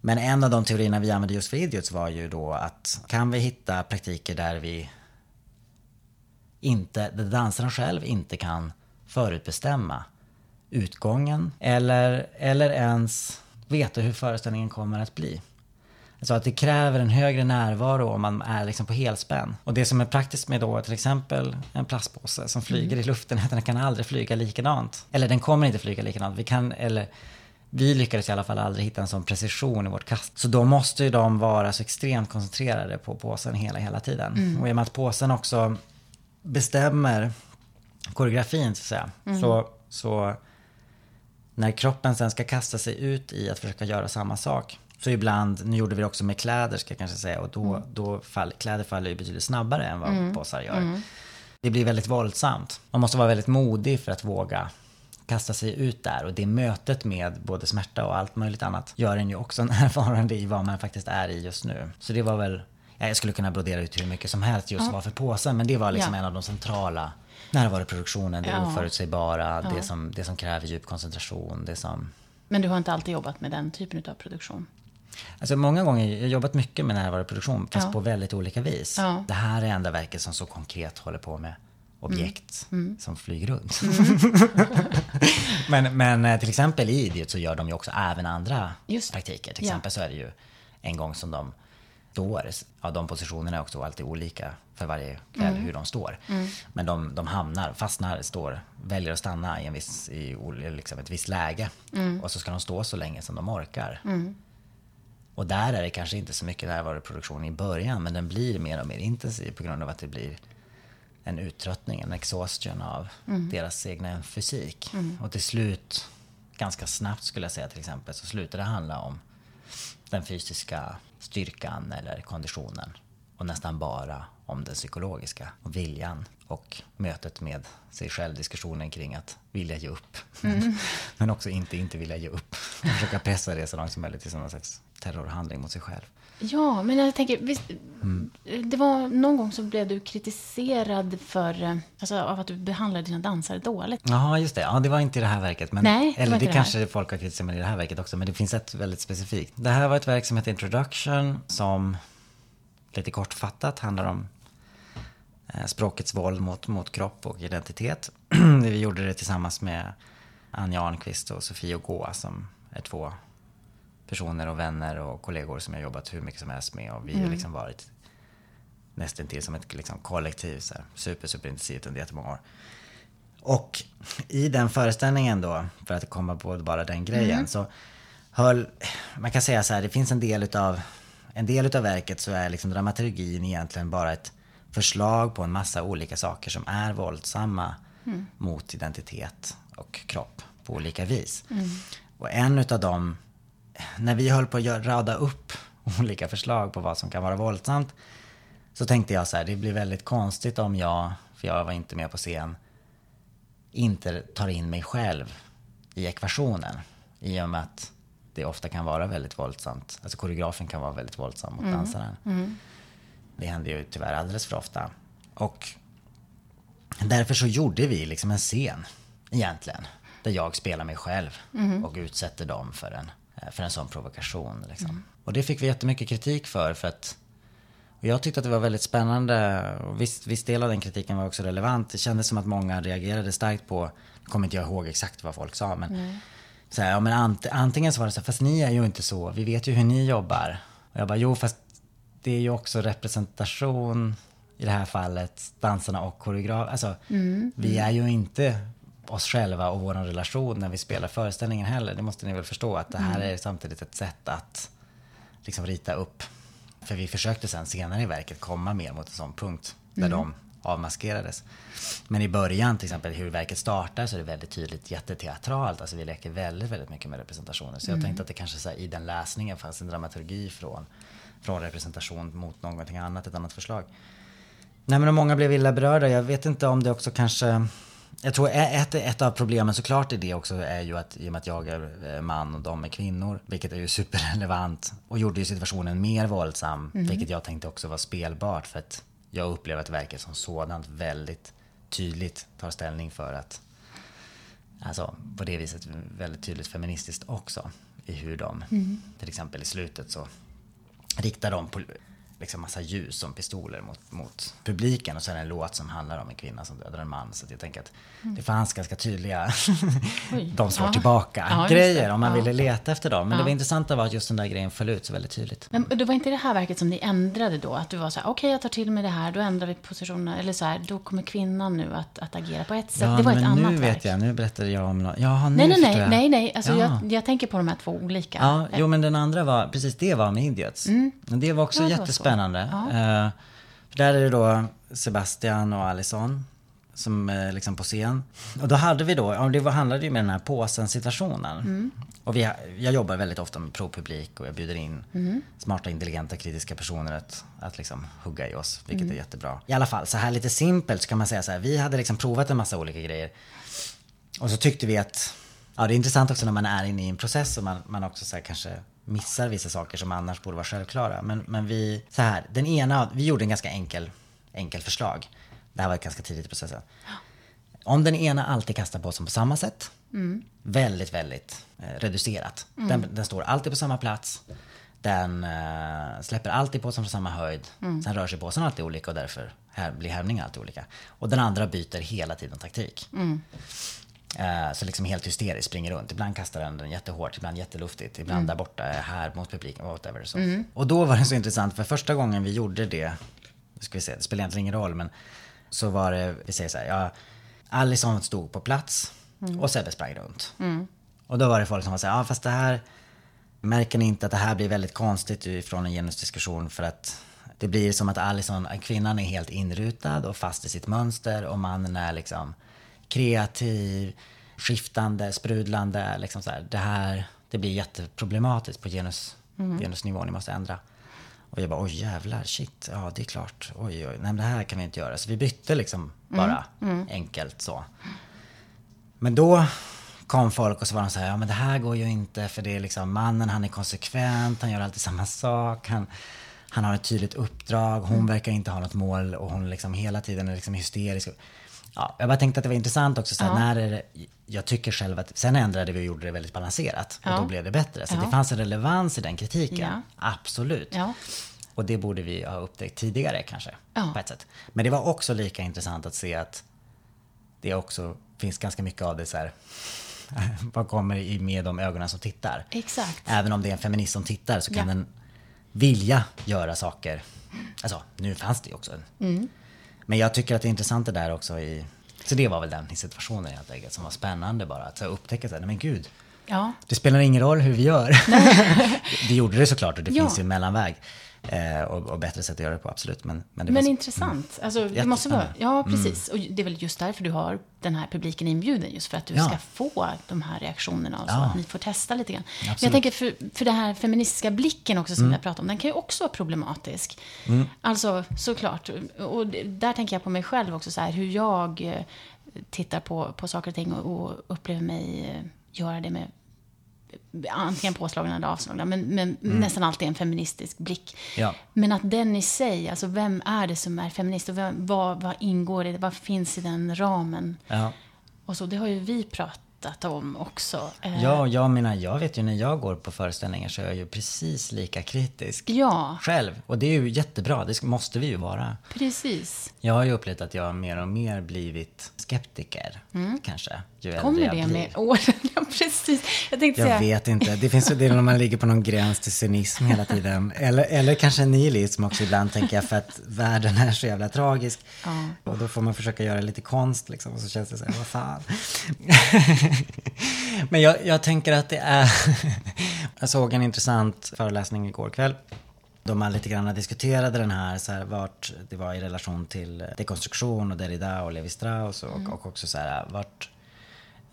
men en av de teorierna vi använde just för Idiots var ju då att kan vi hitta praktiker där vi inte, där dansaren själv inte kan förutbestämma utgången eller, eller ens veta hur föreställningen kommer att bli. Alltså att det kräver en högre närvaro om man är liksom på helspänn. Och det som är praktiskt med då till exempel en plastpåse som flyger mm. i luften är att den kan aldrig flyga likadant. Eller den kommer inte flyga likadant. Vi kan, eller vi lyckades i alla fall aldrig hitta en sån precision i vårt kast. Så då måste ju de vara så extremt koncentrerade på påsen hela, hela tiden. Mm. Och i och med att påsen också bestämmer koreografin så att säga. Mm. Så, så när kroppen sen ska kasta sig ut i att försöka göra samma sak. Så ibland, nu gjorde vi det också med kläder ska jag kanske säga, och då, mm. då fall, kläder faller ju betydligt snabbare än vad mm. påsar gör. Mm. Det blir väldigt våldsamt. Man måste vara väldigt modig för att våga kasta sig ut där. Och det mötet med både smärta och allt möjligt annat gör en ju också närvarande i vad man faktiskt är i just nu. Så det var väl, jag skulle kunna brodera ut hur mycket som helst just ja. vad för påsen, men det var liksom ja. en av de centrala närvaroproduktionen, det ja. oförutsägbara, ja. det, som, det som kräver djup koncentration. Det som... Men du har inte alltid jobbat med den typen av produktion? Alltså många gånger, jag har jobbat mycket med närvaroproduktion, fast ja. på väldigt olika vis. Ja. Det här är enda verket som så konkret håller på med objekt mm. Mm. som flyger runt. Mm. men, men eh, till exempel i Idiot så gör de ju också även andra Just. praktiker. Till exempel ja. så är det ju en gång som de står, ja de positionerna är också alltid olika för varje kväll mm. hur de står. Mm. Men de, de hamnar, fastnar, står, väljer att stanna i, en viss, i liksom ett visst läge. Mm. Och så ska de stå så länge som de orkar. Och där är det kanske inte så mycket närvaroproduktion i början, men den blir mer och mer intensiv på grund av att det blir en uttröttning, en exhaustion av mm. deras egna fysik. Mm. Och till slut, ganska snabbt skulle jag säga till exempel, så slutar det handla om den fysiska styrkan eller konditionen och nästan bara om den psykologiska och viljan och mötet med sig själv, diskussionen kring att vilja ge upp. Mm. Men också inte inte vilja ge upp. Och försöka pressa det så långt som möjligt till någon slags terrorhandling mot sig själv. Ja, men jag tänker, visst, mm. det var någon gång så blev du kritiserad för, alltså, av att du behandlade dina dansare dåligt. Ja, just det. Ja, det var inte i det här verket. Men, Nej, det eller det, det kanske folk har kritiserat mig i det här verket också, men det finns ett väldigt specifikt. Det här var ett verk som heter Introduction, som lite kortfattat handlar om eh, språkets våld mot, mot kropp och identitet. Vi gjorde det tillsammans med Anja Arnqvist och Sofie Gåa som är två personer och vänner och kollegor som jag jobbat hur mycket som helst med. Och vi mm. har liksom varit nästan till som ett liksom kollektiv. Så här, super, super intensivt under jättemånga år. Och i den föreställningen då, för att komma på bara den grejen, mm. så höll, man kan säga så här, det finns en del utav, en del utav verket så är liksom dramaturgin egentligen bara ett förslag på en massa olika saker som är våldsamma mm. mot identitet och kropp på olika vis. Mm. Och en utav dem när vi höll på att rada upp olika förslag på vad som kan vara våldsamt så tänkte jag så här, det blir väldigt konstigt om jag, för jag var inte med på scen, inte tar in mig själv i ekvationen. I och med att det ofta kan vara väldigt våldsamt. Alltså koreografen kan vara väldigt våldsam mot mm. dansaren. Mm. Det händer ju tyvärr alldeles för ofta. Och därför så gjorde vi liksom en scen, egentligen. Där jag spelar mig själv mm. och utsätter dem för en för en sån provokation. Liksom. Mm. Och det fick vi jättemycket kritik för. för att, och jag tyckte att det var väldigt spännande. Och viss, viss del av den kritiken var också relevant. Det kändes som att många reagerade starkt på, nu kommer inte jag ihåg exakt vad folk sa, men, mm. så här, ja, men ant, antingen så var det så här, fast ni är ju inte så, vi vet ju hur ni jobbar. Och jag bara, jo fast det är ju också representation i det här fallet, dansarna och koreograf. Alltså, mm. vi är ju inte oss själva och vår relation när vi spelar föreställningen heller. Det måste ni väl förstå att det här är samtidigt ett sätt att liksom rita upp. För vi försökte sen senare i verket komma mer mot en sån punkt där de avmaskerades. Men i början till exempel hur verket startar så är det väldigt tydligt jätteteatralt. Alltså vi leker väldigt, väldigt mycket med representationer. Så jag tänkte att det kanske så här, i den läsningen fanns en dramaturgi från, från representation mot någonting annat, ett annat förslag. Nej men många blev illa berörda. Jag vet inte om det också kanske... Jag tror ett, ett av problemen såklart i det också är ju att i och med att jag är eh, man och de är kvinnor, vilket är ju superrelevant och gjorde ju situationen mer våldsam, vilket jag tänkte också var spelbart för att jag upplever att verket som sådant väldigt tydligt tar ställning för att, alltså på det viset väldigt tydligt feministiskt också i hur de, till exempel i slutet så riktar de på, liksom massa ljus som pistoler mot, mot publiken och sen en låt som handlar om en kvinna som dödar en man. Så jag tänker att det fanns ganska tydliga, de slår Ja. tillbaka Ja, just grejer det. om man Ja. ville leta efter dem. Men Ja. det var intressanta var att just den där grejen föll ut så väldigt tydligt. Men det var inte det här verket som ni ändrade då? Att du var så här, okej jag tar till mig det här, då ändrar vi positionerna. Eller så här, då kommer kvinnan nu att, att agera på ett sätt. det var ett men annat nu verk. vet jag, nu berättade jag om något. Jaha, nu Nej, nej, nej, jag. nej, nej. Alltså, Ja. jag, jag tänker på de här två olika. Ja, jo men den andra var, precis det var med Idiots. Men Det var också Mm. Ja, jättespännande. Eh, för där är det då Sebastian och Alison som är liksom på scen. Och då hade vi då, ja, det handlade ju med den här påsen situationen. Mm. Och vi, jag jobbar väldigt ofta med provpublik och jag bjuder in Mm. smarta, intelligenta, kritiska personer att, att liksom hugga i oss, vilket Mm. är jättebra. I alla fall, så här lite simpelt så kan man säga så här, vi hade liksom provat en massa olika grejer. Och så tyckte vi att, ja det är intressant också när man är inne i en process och man, man också så här kanske missar vissa saker som annars borde vara självklara. Men, men vi, så här, den ena, vi gjorde en ganska enkel, enkel förslag. Det här var ganska tidigt i processen. Om den ena alltid kastar påsen på samma sätt, väldigt, väldigt eh, reducerat. Den, den står alltid på samma plats. Den eh, släpper alltid påsen från samma höjd. Sen rör sig påsen alltid olika och därför här, blir härvningen alltid olika. Och den andra byter hela tiden taktik. Eh, så liksom helt hysteriskt springer runt. Ibland kastar den den jättehårt, ibland jätteluftigt, ibland där borta, här mot publiken, whatever. Så. Och då var det så intressant, för första gången vi gjorde det, ska vi se, det spelar egentligen ingen roll, men så var det, vi säger så här, ja, Allison stod på plats och Sebbe sprang runt. Och då var det folk som var så här, ja fast det här, märker ni inte att det här blir väldigt konstigt utifrån en genusdiskussion för att det blir som att Allison, kvinnan är helt inrutad och fast i sitt mönster och mannen är liksom kreativ, skiftande, sprudlande. Liksom så här. Det här det blir jätteproblematiskt på genus, genusnivå, ni måste ändra. Och jag bara, oj jävlar, shit, ja det är klart, oj oj, nej men det här kan vi inte göra. Så vi bytte liksom bara enkelt så. Men då kom folk och så var de så här, ja men det här går ju inte för det är liksom mannen, han är konsekvent, han gör alltid samma sak, han, han har ett tydligt uppdrag, hon verkar inte ha något mål och hon liksom hela tiden är liksom hysterisk. Ja, jag bara tänkte att det var intressant också, så här, när är det, jag tycker själv att, sen ändrade vi och gjorde det väldigt balanserat och Ja. då blev det bättre. Så Ja. det fanns en relevans i den kritiken, Ja. absolut. Ja. Och det borde vi ha upptäckt tidigare kanske, Ja. på ett sätt. Men det var också lika intressant att se att det också finns ganska mycket av det så här, vad kommer med de ögonen som tittar? Exakt. Även om det är en feminist som tittar så kan Ja. den vilja göra saker. Alltså, nu fanns det ju också en. Mm. Men jag tycker att det är intressant det där också i... Så det var väl den situationen helt enkelt som var spännande bara. Att så upptäcka att, nej men gud, Ja. det spelar ingen roll hur vi gör. det gjorde det såklart och det Ja. finns ju en mellanväg. Eh, och, och bättre sätt att göra det på, absolut. Men, men det Men var intressant. Alltså, det måste vara. Mm. ja, precis. Och det är väl just därför du har den här publiken inbjuden. Just för att du Ja. ska få de här reaktionerna och så. Ja. Att ni får testa lite grann. Men jag tänker för, för den här feministiska blicken också som Mm. jag pratade om. Den kan ju också vara problematisk. Alltså såklart. Och där tänker jag på mig själv också. Så här, hur jag eh, tittar på, på saker och ting och, och upplever mig eh, göra det med antingen påslagna eller avslagna, men, men nästan alltid en feministisk blick. Ja. Men att den i sig, alltså vem är det som är feminist och vem, vad, vad ingår i det, vad finns i den ramen? Ja. Och så, det har ju vi pratat om också. Eh, Ja, jag menar, jag vet ju när jag går på föreställningar så är jag ju precis lika kritisk. Ja, Själv. Och det är ju jättebra, det måste vi ju vara. precis. Jag har ju upplevt att jag mer och mer blivit skeptiker, kanske. Ju Mm. Kommer jag det blir. med åren? Ja, precis. Jag tänkte Jag säga... vet inte. Det finns ju det när man ligger på någon gräns till cynism hela tiden. Eller, eller kanske nihilism också ibland, tänker jag, för att världen är så jävla tragisk. Och då får man försöka göra lite konst, liksom, och så känns det så här, vad fan. Men jag, jag tänker att det är... jag såg en intressant föreläsning igår kväll. Då man lite grann diskuterade den här, så här vart det var i relation till dekonstruktion och Derrida och Levi Strauss och, och också så här vart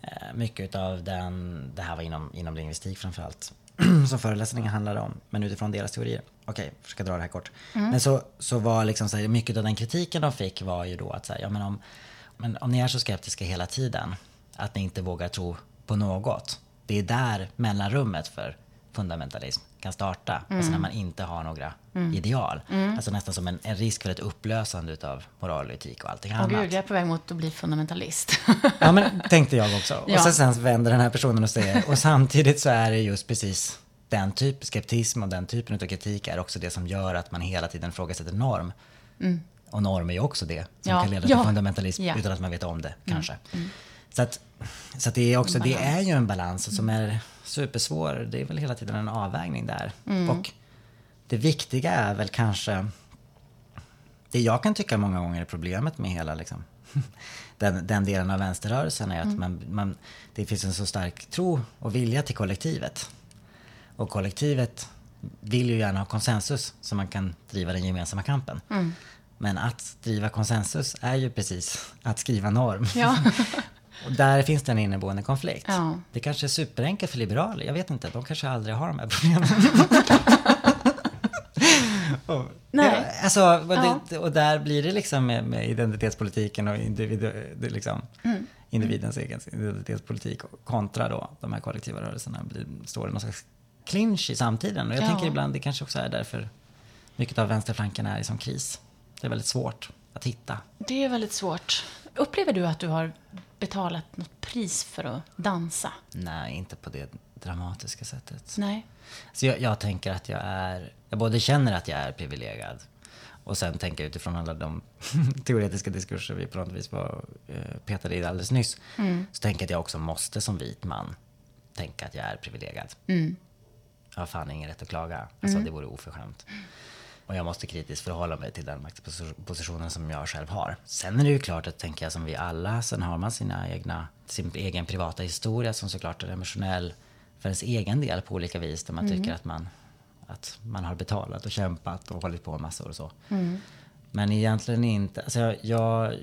Eh, Mycket av den, det här var inom, inom lingvistik framförallt, som föreläsningen handlade om, men utifrån deras teorier. Okej, jag ska dra det här kort. Men så, så var liksom så här, mycket av den kritiken de fick var ju då att så här, ja men om, men om ni är så skeptiska hela tiden, att ni inte vågar tro på något, det är där mellanrummet för fundamentalism kan starta. Alltså när man inte har några ideal. Alltså nästan som en, en risk för ett upplösande utav moral och etik och allting Åh annat. gud, jag är på väg mot att bli fundamentalist. Ja men tänkte jag också. Ja. Och sen, sen vänder den här personen och säger, och samtidigt så är det just precis den typ, skeptism och den typen av kritik är också det som gör att man hela tiden ifrågasätter norm. Och norm är ju också det som Ja. kan leda till Ja. fundamentalism Ja. utan att man vet om det, kanske. Så att, så att det är också, det är ju en balans som är supersvår. Det är väl hela tiden en avvägning där. Och det viktiga är väl kanske det jag kan tycka många gånger är problemet med hela liksom, den, den delen av vänsterrörelsen är att man, man, det finns en så stark tro och vilja till kollektivet. Och kollektivet vill ju gärna ha konsensus så man kan driva den gemensamma kampen. Men att driva konsensus är ju precis att skriva norm. Ja. Och där finns det en inneboende konflikt. Ja. Det kanske är superenkelt för liberaler, jag vet inte. De kanske aldrig har de här problemen. och, Nej. Ja, alltså, och, Ja. det, och där blir det liksom med, med identitetspolitiken och individ, det liksom, Mm. individens egen identitetspolitik kontra då de här kollektiva rörelserna blir, står det någon slags clinch i samtiden. Och jag Ja. tänker ibland det kanske också är därför mycket av vänsterflanken är i sån kris. Det är väldigt svårt att hitta. Det är väldigt svårt. Upplever du att du har betalat något pris för att dansa? Nej, inte på det dramatiska sättet. Nej. Så jag, jag tänker att jag är, jag både känner att jag är privilegierad och sen tänker jag utifrån alla de teoretiska diskurser vi på något vis var eh, petade i alldeles nyss. Så tänker jag att jag också måste som vit man tänka att jag är privilegierad. Jag har fan ingen rätt att klaga. Alltså det vore oförskämt. Och jag måste kritiskt förhålla mig till den maktpositionen som jag själv har. Sen är det ju klart att, tänker jag, som vi alla, sen har man sina egna, sin egen privata historia som såklart är emotionell för ens egen del på olika vis. Där man tycker att man, att man har betalat och kämpat och hållit på massor och så. Men egentligen inte. Alltså jag, jag...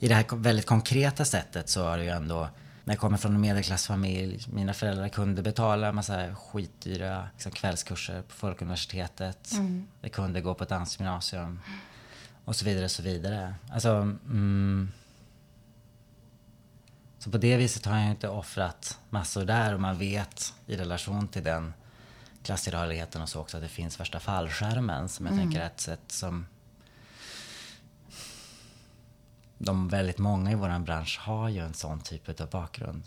I det här väldigt konkreta sättet så har det ju ändå jag kommer från en medelklassfamilj, mina föräldrar kunde betala en massa skitdyra liksom, kvällskurser på Folkuniversitetet. Jag kunde gå på dansgymnasium. Och så vidare, så vidare. Alltså, mm, så på det viset har jag inte offrat massor där och man vet i relation till den klasstillhörigheten och så också att det finns värsta fallskärmen som jag tänker är ett sätt som de väldigt många i vår bransch har ju en sån typ av bakgrund.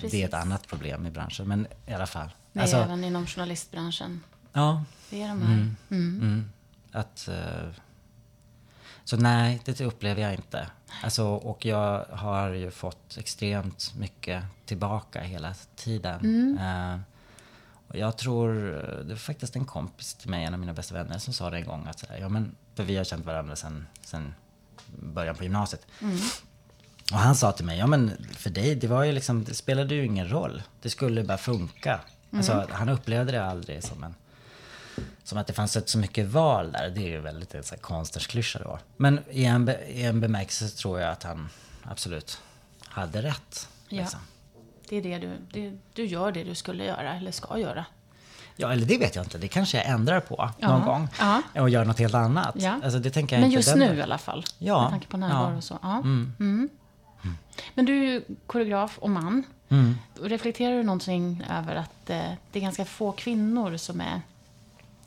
det är ett annat problem i branschen, men i alla fall. Det är Alltså, även inom journalistbranschen. ja, Det är de här. mm, att, eh, så nej, det upplever jag inte. Alltså, och jag har ju fått extremt mycket tillbaka hela tiden. Eh, och jag tror, det var faktiskt en kompis till mig, en av mina bästa vänner, som sa det en gång att så här, ja men, för vi har känt varandra sedan, sedan början på gymnasiet. Och han sa till mig, ja men för dig, det var ju liksom, det spelade ju ingen roll. Det skulle bara funka. Alltså, han upplevde det aldrig som en som att det fanns ett så mycket val där. Det är ju väldigt en sån här konstnärs klyscha då. Men i en, be, i en bemärkelse tror jag att han absolut hade rätt. Ja. Liksom. Det är det du, det, du gör det du skulle göra, eller ska göra. Ja, eller det vet jag inte. Det kanske jag ändrar på Ja. någon gång. Ja. Och gör något helt annat. Ja. Alltså, det tänker jag Men just nu i alla fall. Ja. Med tanke på närvaro Ja. och så. Ja. Mm. Men du är ju koreograf och man. Mm. Reflekterar du någonting över att eh, det är ganska få kvinnor som är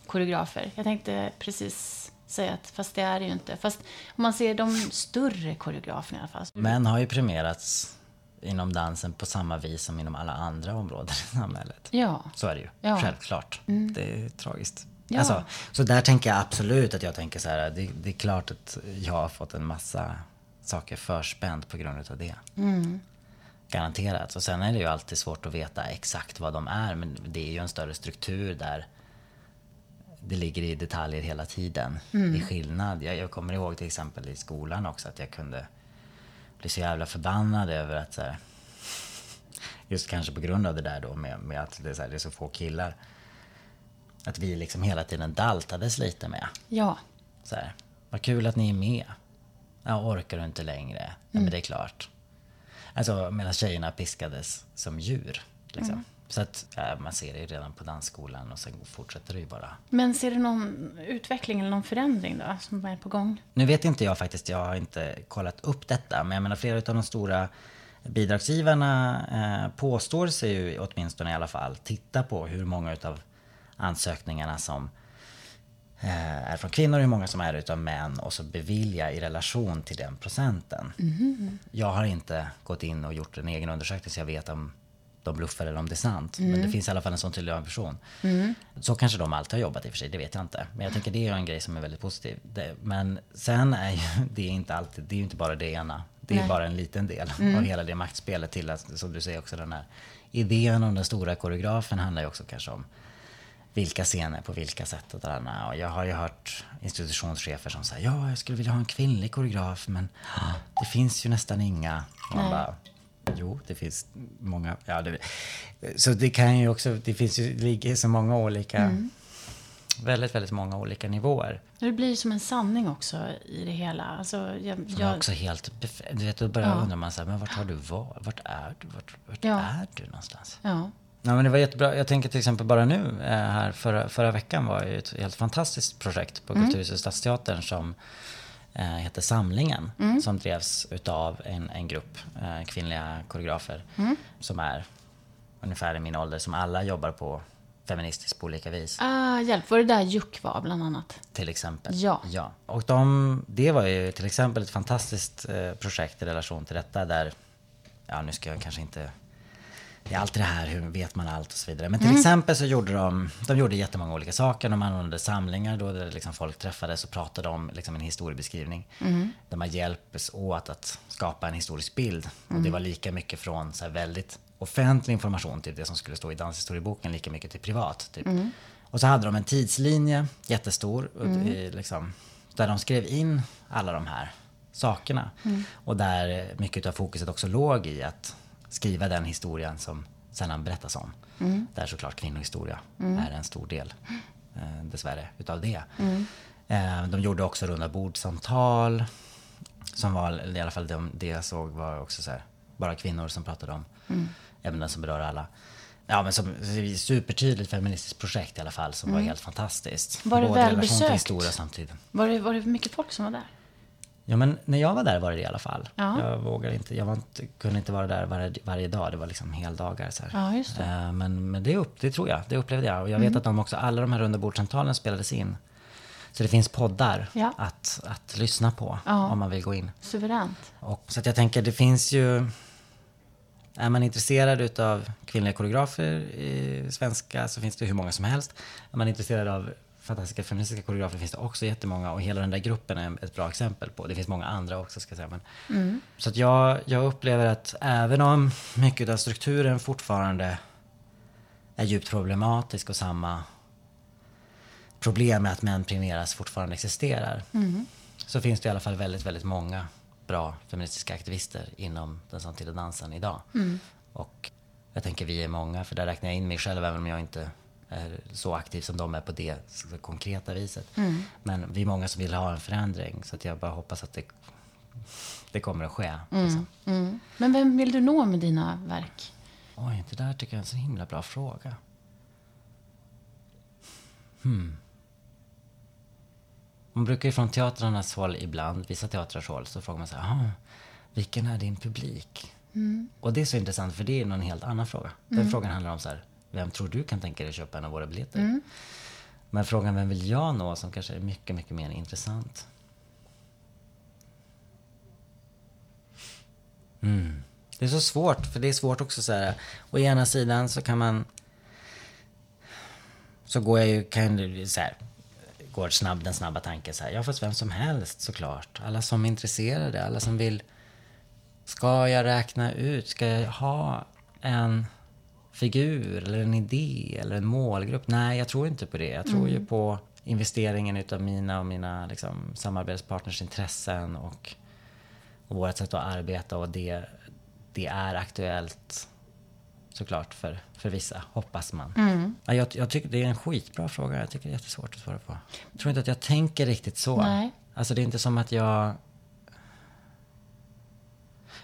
koreografer? Jag tänkte precis säga att fast det är det ju inte. Fast om man ser de större koreograferna i alla fall. Män har ju premierats inom dansen på samma vis som inom alla andra områden i samhället. Ja. Så är det ju. Ja. Självklart. Det är tragiskt. Ja. Alltså, så där tänker jag absolut att jag tänker så här. Det, det är klart att jag har fått en massa saker förspänt på grund av det. Garanterat. Och sen är det ju alltid svårt att veta exakt vad de är. Men det är ju en större struktur där det ligger i detaljer hela tiden. I skillnad. Jag, jag kommer ihåg till exempel i skolan också att jag kunde bli så jävla förbannad över att så här, just kanske på grund av det där då med, med att det är, så här, det är så få killar. Att vi liksom hela tiden daltades lite med. Ja. Så här, vad kul att ni är med. Ja, orkar du inte längre? Ja, men det är klart. Alltså medan tjejerna piskades som djur. Liksom. Så att ja, man ser det ju redan på dansskolan och sen fortsätter det ju bara. Men ser du någon utveckling eller någon förändring då som är på gång? Nu vet inte jag faktiskt, jag har inte kollat upp detta. Men jag menar flera av de stora bidragsgivarna eh, påstår sig ju åtminstone i alla fall titta på hur många utav ansökningarna som eh, är från kvinnor, hur många som är utav män och så bevilja i relation till den procenten. Jag har inte gått in och gjort en egen undersökning så jag vet om de bluffar eller om det är sant. Men det finns i alla fall en sån tydlig ambition. Så kanske de alltid har jobbat i och för sig, det vet jag inte. Men jag tänker det är en grej som är väldigt positiv. Det, men sen är ju det är inte alltid, det är ju inte bara det ena. Det är Nej. bara en liten del av hela det maktspelet till att, som du säger också den här idén om den stora koreografen handlar ju också kanske om vilka scener på vilka sätt och sådana. Och jag har ju hört institutionschefer som säger ja, jag skulle vilja ha en kvinnlig koreograf men det finns ju nästan inga. Man bara, jo, det finns många. Ja, det, så det kan ju också, det finns ju, ligger så många olika, väldigt, väldigt många olika nivåer. Det blir som en sanning också i det hela. Alltså, jag, jag, också helt Du vet, då börjar Ja. undrar man så här, men vart har du varit? Vart är du? Vart, vart Ja. är du någonstans? ja. Ja, men det var jättebra. Jag tänker till exempel bara nu eh, här förra, förra veckan var ju ett helt fantastiskt projekt på Kulturhuset Stadsteatern som heter Samlingen. Som drevs utav en, en grupp eh, kvinnliga koreografer som är ungefär i min ålder som alla jobbar på feministiskt på olika vis. Ah, hjälp, var det där Juck var bland annat? Till exempel. Ja. ja. Och de, det var ju till exempel ett fantastiskt eh, projekt i relation till detta där, ja nu ska jag kanske inte, det är alltid det här, hur vet man allt och så vidare. Men till exempel så gjorde de, de gjorde jättemånga olika saker. De anordnade samlingar då där liksom folk träffades och pratade om liksom en historiebeskrivning. Där man hjälps åt att skapa en historisk bild. Och det var lika mycket från så väldigt offentlig information till det som skulle stå i danshistorieboken, lika mycket till privat. Typ. Och så hade de en tidslinje, jättestor, i, liksom, där de skrev in alla de här sakerna. Och där mycket av fokuset också låg i att skriva den historien som sällan berättas om. Där såklart kvinnohistoria är en stor del, eh, dessvärre, utav det. Eh, de gjorde också runda bordsamtal. Som var, i alla fall de, det jag såg var också så här, bara kvinnor som pratade om ämnen som berör alla. Ja men som supertydligt feministiskt projekt i alla fall som var helt fantastiskt. Var det välbesökt? det, var det mycket folk som var där? Ja men när jag var där var det i alla fall. Ja. Jag vågade inte, jag var inte, kunde inte vara där varje, varje dag. Det var liksom heldagar så. Ja, det. Eh, Men, men det, upp, det tror jag, det upplevde jag. Och jag vet Mm. att de också, alla de här rundabordssamtalen spelades in. Så det finns poddar Ja. att, att lyssna på om man vill gå in. Suveränt. Och, så att jag tänker, det finns ju... Är man intresserad utav kvinnliga koreografer i svenska så finns det hur många som helst. Är man intresserad av fantastiska feministiska koreografer finns det också jättemånga och hela den där gruppen är ett bra exempel på. Det finns många andra också ska jag säga. Men, Så att jag, jag upplever att även om mycket av strukturen fortfarande är djupt problematisk och samma problem med att män premieras fortfarande existerar. Så finns det i alla fall väldigt, väldigt många bra feministiska aktivister inom den samtida dansen idag. Och jag tänker vi är många, för där räknar jag in mig själv även om jag inte är så aktiv som de är på det konkreta viset. Men vi är många som vill ha en förändring så att jag bara hoppas att det, det kommer att ske. Liksom. Mm. Men vem vill du nå med dina verk? Oj, det där tycker jag är en så himla bra fråga. Hmm. Man brukar ju från teatrarnas håll ibland, vissa teatrars håll, så frågar man så här, "Ah, vilken är din publik? Och det är så intressant för det är någon helt annan fråga. Den frågan handlar om så här, vem tror du kan tänka dig köpa en av våra biljetter? Men frågan vem vill jag nå som kanske är mycket, mycket mer intressant. Mm. Det är så svårt, för det är svårt också så här. Å ena sidan så kan man... Så går jag ju, kan det så här, går snabb, den snabba tanken så här. Ja, fast vem som helst såklart. Alla som är intresserade, alla som vill... Ska jag räkna ut? Ska jag ha en figur eller en idé eller en målgrupp? Nej, jag tror inte på det. Jag tror mm. ju på investeringen utav mina och mina liksom, samarbetspartners intressen och, och vårt sätt att arbeta och det, det är aktuellt såklart för, för vissa, hoppas man. Mm. Ja, jag, jag, tycker det är en skitbra fråga. Jag tycker det är jättesvårt att svara på. Jag tror inte att jag tänker riktigt så. Nej. Alltså det är inte som att jag...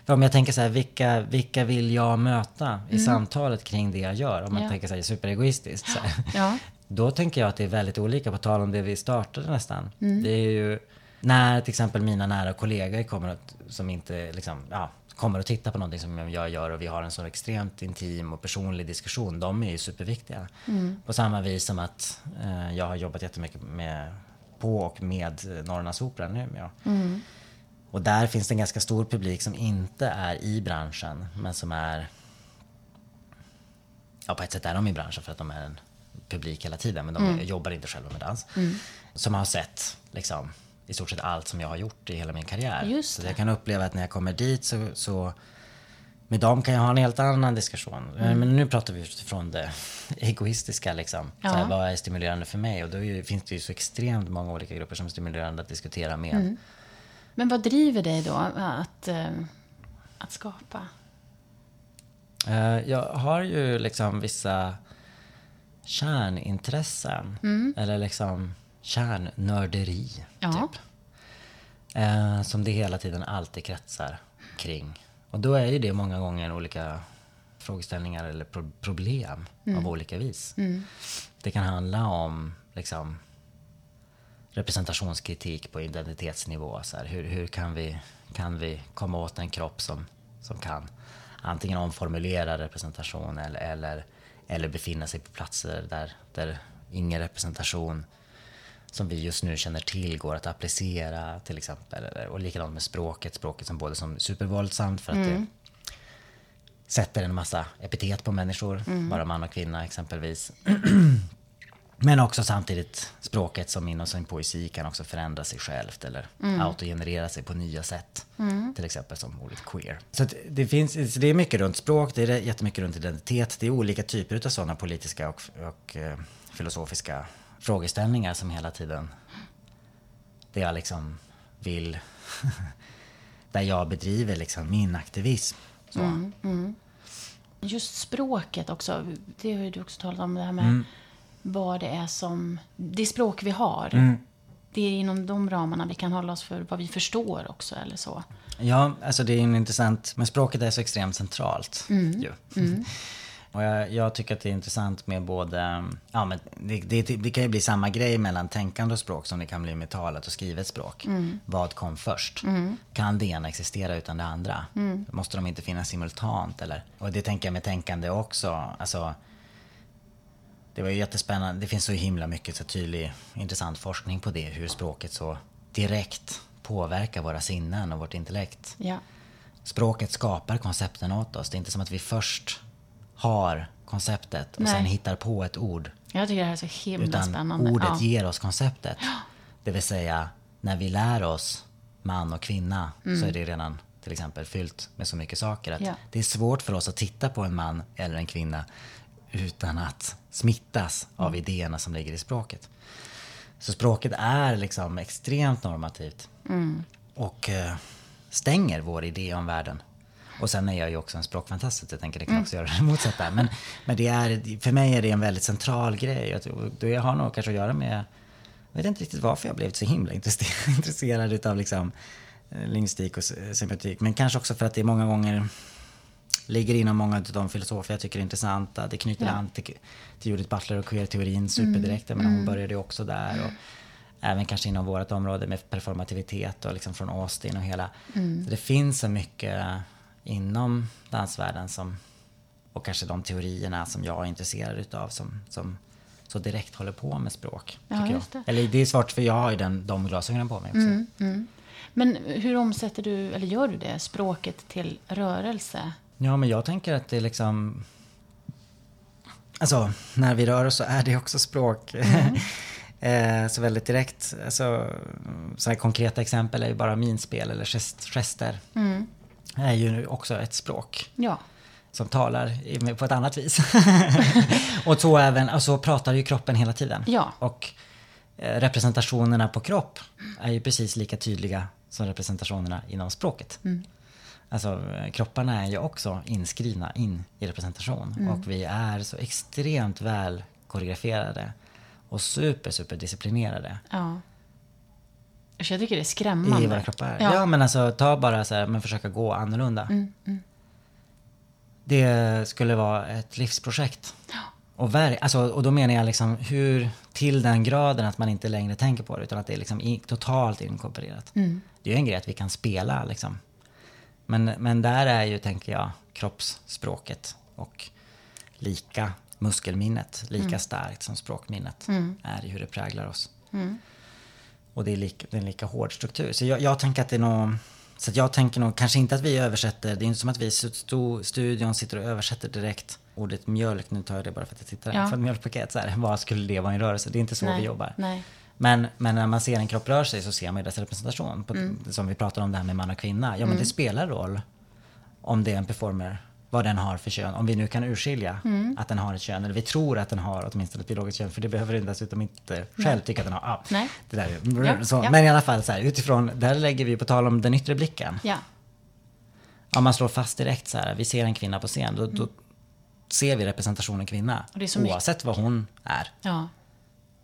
För om jag tänker så här, vilka, vilka vill jag möta i mm. samtalet kring det jag gör? Om man ja. tänker så här superegoistiskt. Så här. Ja. Då tänker jag att det är väldigt olika, på tal om det vi startade nästan. Mm. Det är ju när till exempel mina nära kollegor kommer att, som inte liksom, ja, kommer och tittar på någonting som jag gör och vi har en så extremt intim och personlig diskussion, de är ju superviktiga. Mm. På samma vis som att eh, jag har jobbat jättemycket med, på och med Norrlandsoperan nu. Ja. Mm. Och där finns det en ganska stor publik som inte är i branschen, men som är... Ja, på ett sätt är de i branschen för att de är en publik hela tiden, men de mm. jobbar inte själva med dans. Mm. Som har sett liksom i stort sett allt som jag har gjort i hela min karriär. Just så jag kan uppleva att när jag kommer dit så, så med dem kan jag ha en helt annan diskussion. Mm. Men nu pratar vi utifrån det egoistiska. Liksom. Ja. Så här, vad är stimulerande för mig? Och då finns det ju så extrement många olika grupper som är stimulerande att diskutera med. Mm. Men vad driver dig då att, äh, att skapa? Uh, jag har ju liksom vissa kärnintressen. Mm. Eller liksom kärnnörderi. Ja. Typ. Eh, som det hela tiden alltid kretsar kring. Och då är ju det många gånger olika frågeställningar eller pro problem mm. av olika vis. Mm. Det kan handla om liksom, representationskritik på identitetsnivå. Så här, hur, hur kan, vi, kan vi komma åt en kropp som, som kan antingen omformulera representation eller, eller, eller befinna sig på platser där, där ingen representation som vi just nu känner till går att applicera till exempel. Och likadant med språket, språket som både som supervåldsamt för att mm. det sätter en massa epitet på människor, mm. bara man och kvinna exempelvis. Men också samtidigt språket som inom sin poesi kan också förändra sig självt eller mm. autogenerera sig på nya sätt. Mm. Till exempel som ordet queer. Så det, finns, det är mycket runt språk, det är jättemycket runt identitet. Det är olika typer av sådana politiska och, och eh, filosofiska frågeställningar som hela tiden, där jag liksom vill, där jag bedriver liksom min aktivism. Mm, mm. Just språket också, det har ju du också talat om, det här med mm. Vad det är som, det språk vi har. Mm. Det är inom de ramarna vi kan hålla oss för vad vi förstår också, eller så. Ja, alltså det är en intressant, men språket är så extremt centralt mm. ju. Mm. Och jag, jag, tycker att det är intressant med både, ja men det, det, det, kan ju bli samma grej mellan tänkande och språk som det kan bli med talat och skrivet språk. Mm. Vad kom först? Mm. Kan det ena existera utan det andra? Mm. Måste de inte finnas simultant eller? Och det tänker jag med tänkande också. Alltså, det var ju jättespännande. Det finns så himla mycket så tydlig, intressant forskning på det. Hur språket så direkt påverkar våra sinnen och vårt intellekt. Ja. Språket skapar koncepten åt oss. Det är inte som att vi först har konceptet och Nej. sen hittar på ett ord. Jag tycker det här är så himla Utan spännande. ordet ja. ger oss konceptet. Det vill säga, när vi lär oss man och kvinna mm. så är det redan till exempel fyllt med så mycket saker. Att ja. Det är svårt för oss att titta på en man eller en kvinna utan att smittas mm. av idéerna som ligger i språket. Så språket är liksom extremt normativt. Mm. Och eh, stänger vår idé om världen. Och sen är jag ju också en språkfantast, jag tänker det kan mm. också göra det motsatta. Men, men det är, för mig är det en väldigt central grej. Det har nog kanske att göra med, jag vet inte riktigt varför jag blev så himla intresserad utav liksom eh, lingvistik och semiotik. Men kanske också för att det många gånger ligger inom många av de filosofer jag tycker är intressanta. Det knyter ja. an till, till Judith Butler och queer-teorin superdirekt. Mm. Men hon mm. började också där. Och, även kanske inom vårt område med performativitet och liksom från Austin och hela. Mm. Så det finns så mycket inom dansvärlden som, och kanske de teorierna som jag är intresserad utav som, som så direkt håller på med språk. Ja, det. Eller det är svårt för jag har ju den, de glasögonen på mig också. Mm. Men hur omsätter du, eller gör du det, språket till rörelse? Ja, men jag tänker att det är liksom... Alltså, när vi rör oss så är det också språk. eh, så väldigt direkt. Alltså, så konkreta exempel är ju bara minspel eller gest, gester. Mm. Är ju också ett språk Ja. som talar på ett annat vis. och så även, alltså pratar ju kroppen hela tiden. Ja. Och eh, representationerna på kropp är ju precis lika tydliga som representationerna inom språket. Alltså kropparna är ju också inskrivna in i representation och vi är så extremt väl koreograferade och super, super disciplinerade ja. Så Jag tycker det är skrämmande. i våra kroppar. Ja. Ja. men alltså ta bara så här, men försöka gå annorlunda. Det skulle vara ett livsprojekt. Och, ver- alltså, och då menar jag liksom hur, till den graden att man inte längre tänker på det utan att det är liksom i, totalt inkorporerat. Det är ju en grej att vi kan spela liksom. Men, men där är ju, tänker jag, kroppsspråket och lika muskelminnet, lika starkt som språkminnet är i hur det präglar oss. Och det är, lika, det är en lika hård struktur. Så jag, jag tänker att det är nog... Så jag tänker nog kanske inte att vi översätter, det är inte som att vi i stu- studion sitter och översätter direkt ordet mjölk, nu tar jag det bara för att jag tittar Ja. på ett mjölkpaket så här, vad skulle det vara i rörelse? Det är inte så Nej, vi jobbar. nej. Men, men när man ser en kropp röra sig så ser man ju dess representation. På, Mm. Som vi pratar om det här med man och kvinna. Ja men det spelar roll om det är en performer, vad den har för kön. Om vi nu kan urskilja Mm. att den har ett kön, eller vi tror att den har åtminstone ett biologiskt kön, för det behöver den dessutom inte själv tycka att den har. Ja, Nej. Det där är, Ja, så. ja. Men i alla fall, så här, utifrån, där lägger vi på tal om den yttre blicken. Ja. Om man slår fast direkt så här, vi ser en kvinna på scen, då, då ser vi representationen kvinna. Mm. Oavsett vad hon är. Ja.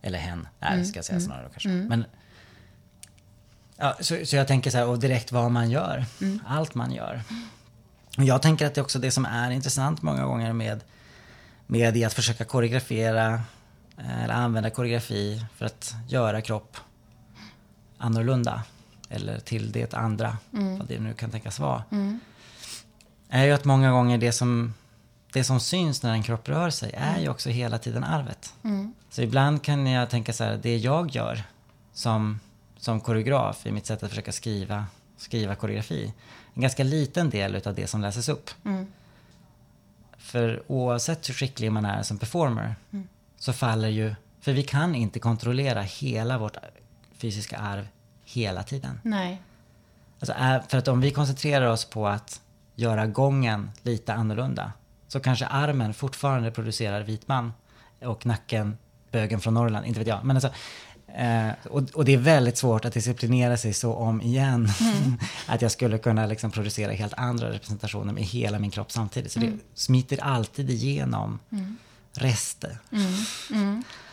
Eller hen är, Mm, ska jag säga snarare då kanske. Men, ja, så, så jag tänker så här, och direkt vad man gör. Mm. Allt man gör. Och jag tänker att det är också det som är intressant många gånger med, med i att försöka koreografera eh, eller använda koreografi för att göra kropp annorlunda. Eller till det andra, vad det nu kan tänkas vara. Är ju att många gånger det som, det som syns när en kropp rör sig är ju också hela tiden arvet. Så ibland kan jag tänka så här, det jag gör som, som koreograf i mitt sätt att försöka skriva, skriva koreografi. En ganska liten del utav det som läses upp. För oavsett hur skicklig man är som performer så faller ju, för vi kan inte kontrollera hela vårt fysiska arv hela tiden. Nej. Alltså, för att om vi koncentrerar oss på att göra gången lite annorlunda så kanske armen fortfarande producerar vit man och nacken bögen från Norrland, inte vet jag. Men alltså, eh, och, och det är väldigt svårt att disciplinera sig så om igen. att jag skulle kunna liksom producera helt andra representationer med hela min kropp samtidigt. Så det smiter alltid igenom rester.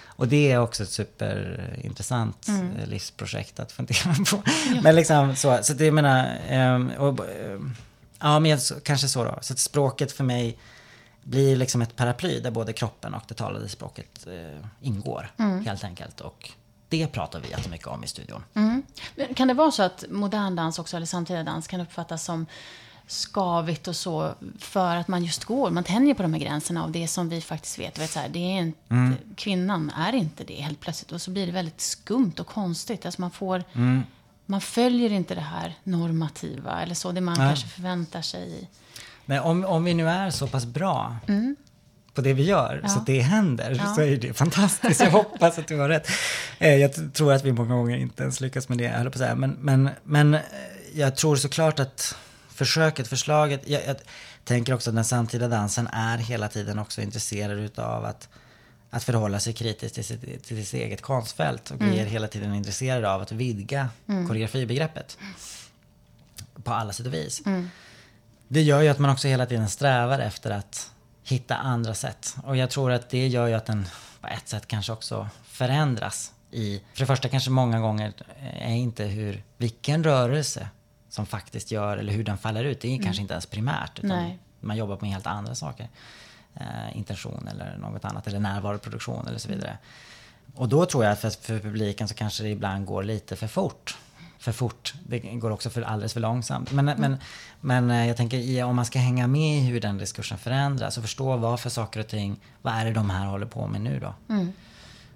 Och det är också ett superintressant eh, livsprojekt att fundera på. Men liksom så, så det menar, ehm, och, ehm, ja men jag- kanske så då. Så att språket för mig blir liksom ett paraply där både kroppen och det talade språket eh, ingår helt enkelt. Och det pratar vi jättemycket om i studion. Mm. Men kan det vara så att modern dans också, eller samtida dans, kan uppfattas som skavigt och så för att man just går, man tänjer på de här gränserna av det som vi faktiskt vet. vet så här, det är inte, Kvinnan är inte det helt plötsligt och så blir det väldigt skumt och konstigt. Alltså man får, man följer inte det här normativa eller så, det man Nej. kanske förväntar sig. Men om, om vi nu är så pass bra på det vi gör så att det händer Ja. så är det fantastiskt. Jag hoppas att du har rätt. Eh, Jag tror att vi många gånger inte ens lyckas med det, jag på att säga. Men, men, men eh, jag tror såklart att försöket, förslaget, jag, jag tänker också att den samtida dansen är hela tiden också intresserad utav att att förhålla sig kritiskt till sitt, till sitt eget konstfält och vi är hela tiden intresserade av att vidga koreografibegreppet på alla sätt och vis. Det gör ju att man också hela tiden strävar efter att hitta andra sätt. Och jag tror att det gör ju att den på ett sätt kanske också förändras i... För det första kanske många gånger är inte hur, vilken rörelse som faktiskt gör, eller hur den faller ut, det är kanske inte ens primärt. Utan Nej. man jobbar med helt andra saker. Eh, intention eller något annat, eller närvaroproduktion eller så vidare. Och då tror jag att för, för publiken så kanske det ibland går lite för fort. För fort. Det går också för alldeles för långsamt. Men, men, men eh, jag tänker om man ska hänga med i hur den diskursen förändras och förstå vad för saker och ting, vad är det de här håller på med nu då?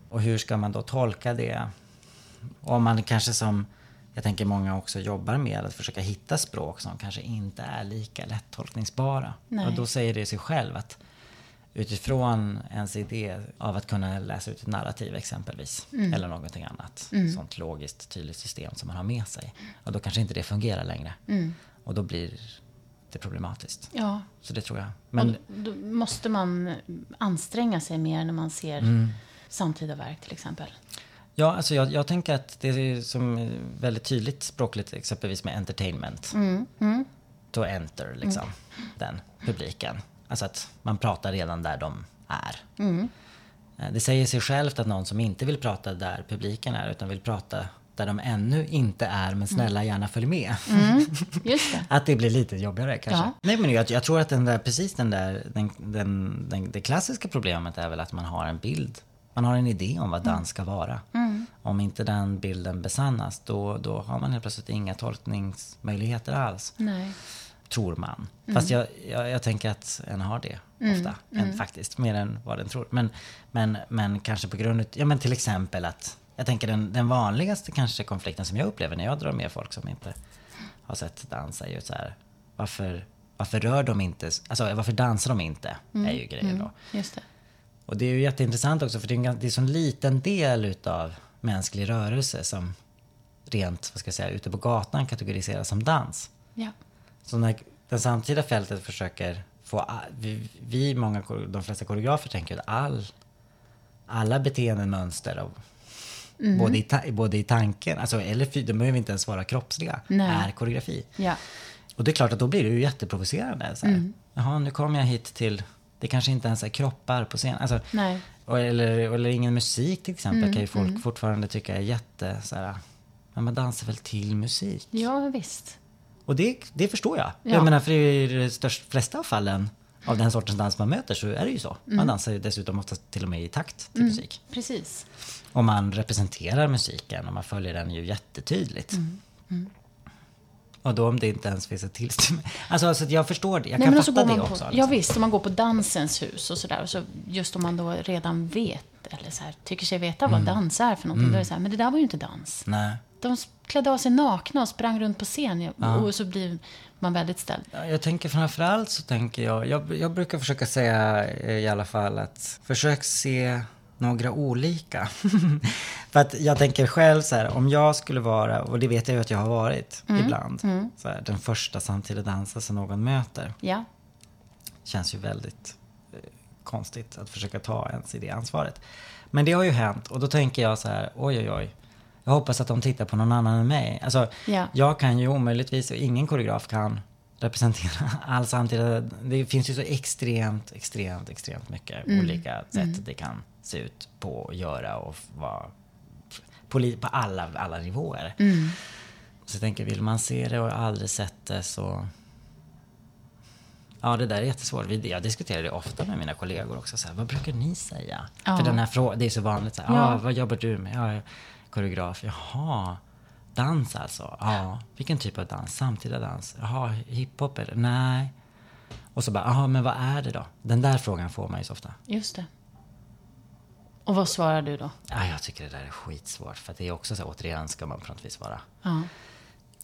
Och hur ska man då tolka det? Och om man kanske som, jag tänker många också jobbar med att försöka hitta språk som kanske inte är lika lättolkningsbara. Nej. Och då säger det sig själv att utifrån ens idé av att kunna läsa ut ett narrativ exempelvis. Mm. Eller någonting annat. Sånt logiskt tydligt system som man har med sig. Och då kanske inte det fungerar längre. Mm. Och då blir det problematiskt. Ja, Så det tror jag. Men och då måste man anstränga sig mer när man ser Mm. samtida verk till exempel. ja, alltså jag, jag tänker att det är som väldigt tydligt språkligt exempelvis med entertainment. Mm. Mm. To enter liksom den publiken. Alltså att man pratar redan där de är. Mm. Eh, Det säger sig självt att någon som inte vill prata där publiken är utan vill prata där de ännu inte är men snälla gärna följ med. Just det. Att det blir lite jobbigare kanske. Ja. Nej men jag, jag tror att den där, precis den där, den, den, den, det klassiska problemet är väl att man har en bild. Man har en idé om vad dans ska vara. Om inte den bilden besannas då, då har man helt plötsligt inga tolkningsmöjligheter alls. Nej. Tror man. Fast jag, jag, jag tänker att en har det ofta. En, faktiskt. Mer än vad den tror. Men, men, men kanske på grund av, ja men till exempel att jag tänker den, den vanligaste kanske konflikten som jag upplever när jag drar med folk som inte har sett dans är ju så här. Varför, varför rör de inte, alltså varför dansar de inte? Är ju grejen då. Just det. Och det är ju jätteintressant också för det är en, gan- det är en sån liten del utav mänsklig rörelse som rent, vad ska jag säga, ute på gatan kategoriseras som dans. Ja. Så när det samtida fältet försöker få, vi, vi många, de flesta koreografer tänker att all, alla beteendemönster av, Mm. både, i ta, både i tanken, alltså, eller de behöver inte ens vara kroppsliga, Nej. är koreografi. Ja. Och det är klart att då blir det ju jätteprovocerande. Så här. Mm. Jaha, nu kommer jag hit till, det kanske inte ens är kroppar på scen. Alltså, och, eller, eller ingen musik till exempel Mm, kan ju folk fortfarande tycka är jätte så här, men man dansar väl till musik? Ja, visst. Och det, det förstår jag. Ja. Jag menar för i de största flesta av fallen av den sortens dans man möter så är det ju så. Mm. Man dansar ju dessutom ofta till och med i takt till musik. Precis. Och man representerar musiken och man följer den ju jättetydligt. Mm. Och då om det inte ens finns ett tillstånd. Alltså, alltså jag förstår det. Jag Nej, kan men så fatta det på, också. Ja liksom. visst, om man går på Dansens hus och sådär. Så just om man då redan vet, eller så här, tycker sig veta vad dans är för någonting. Då är det så här, men det där var ju inte dans. Nej. De klädde av sig nakna och sprang runt på scen. Och så blir man väldigt ställd. Ja, Jag tänker framförallt så tänker jag, jag, jag brukar försöka säga eh, i alla fall att försök se några olika. För att jag tänker själv så här, om jag skulle vara, och det vet jag ju att jag har varit ibland, Så här, den första samtida dansen som någon möter. Ja. Känns ju väldigt eh, konstigt att försöka ta ens i det ansvaret. Men det har ju hänt och då tänker jag så här, oj oj oj. Jag hoppas att de tittar på någon annan än mig. Alltså, Ja. jag kan ju omöjligtvis, och ingen koreograf kan representera all samtida. Det finns ju så extremt, extremt, extremt mycket olika sätt det kan se ut på och göra och vara på, på alla, alla nivåer. Så jag tänker, vill man se det och aldrig sett det så Ja, det där är jättesvårt. Jag diskuterar det ofta med mina kollegor också. Så här, vad brukar ni säga? Ja. För den här frågan, det är så vanligt. Så här, Ja. ah, vad jobbar du med? Är koreograf. Jaha, dans alltså? Ja. Vilken typ av dans? Samtida dans? Jaha, hiphop eller? Nej. Och så bara, jaha, men vad är det då? Den där frågan får man ju så ofta. Just det. Och vad svarar du då? Ja, jag tycker det där är skitsvårt. För det är också så här, återigen ska man på något vis vara Ja.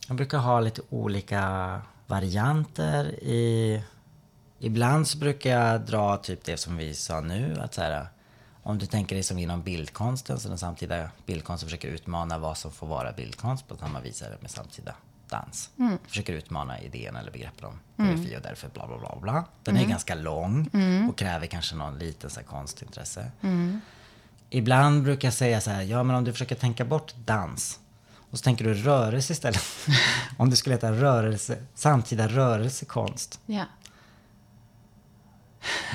Jag brukar ha lite olika varianter i... Ibland så brukar jag dra typ det som vi sa nu, att så här, om du tänker dig som inom bildkonsten, så den samtida bildkonsten försöker utmana vad som får vara bildkonst på samma vis är det med samtida dans. Försöker utmana idén eller begreppen om koreografi och därför bla bla bla bla. Den är ganska lång och kräver kanske någon liten så här konstintresse. Ibland brukar jag säga så här, ja men om du försöker tänka bort dans och så tänker du rörelse istället. om det skulle heta rörelse, samtida rörelsekonst. Ja.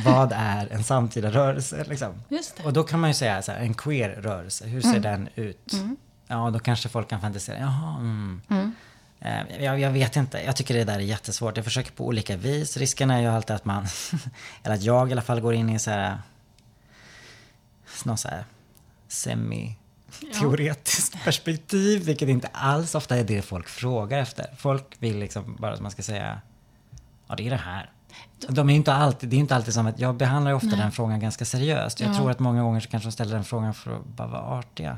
Vad är en samtida rörelse? Liksom? Och då kan man ju säga så här, en queer rörelse, hur ser den ut? Ja, då kanske folk kan fantisera, jaha, mm. Eh, Jag, jag vet inte, jag tycker det där är jättesvårt. Jag försöker på olika vis. Risken är ju alltid att man, eller att jag i alla fall går in i så här, någon så här semi-teoretiskt perspektiv, vilket inte alls ofta är det folk frågar efter. Folk vill liksom bara att man ska säga, ja det är det här. De är inte alltid, det är inte alltid som att jag behandlar ofta den frågan ganska seriöst. Jag Ja. tror att många gånger så kanske de ställer den frågan för att bara vara artiga.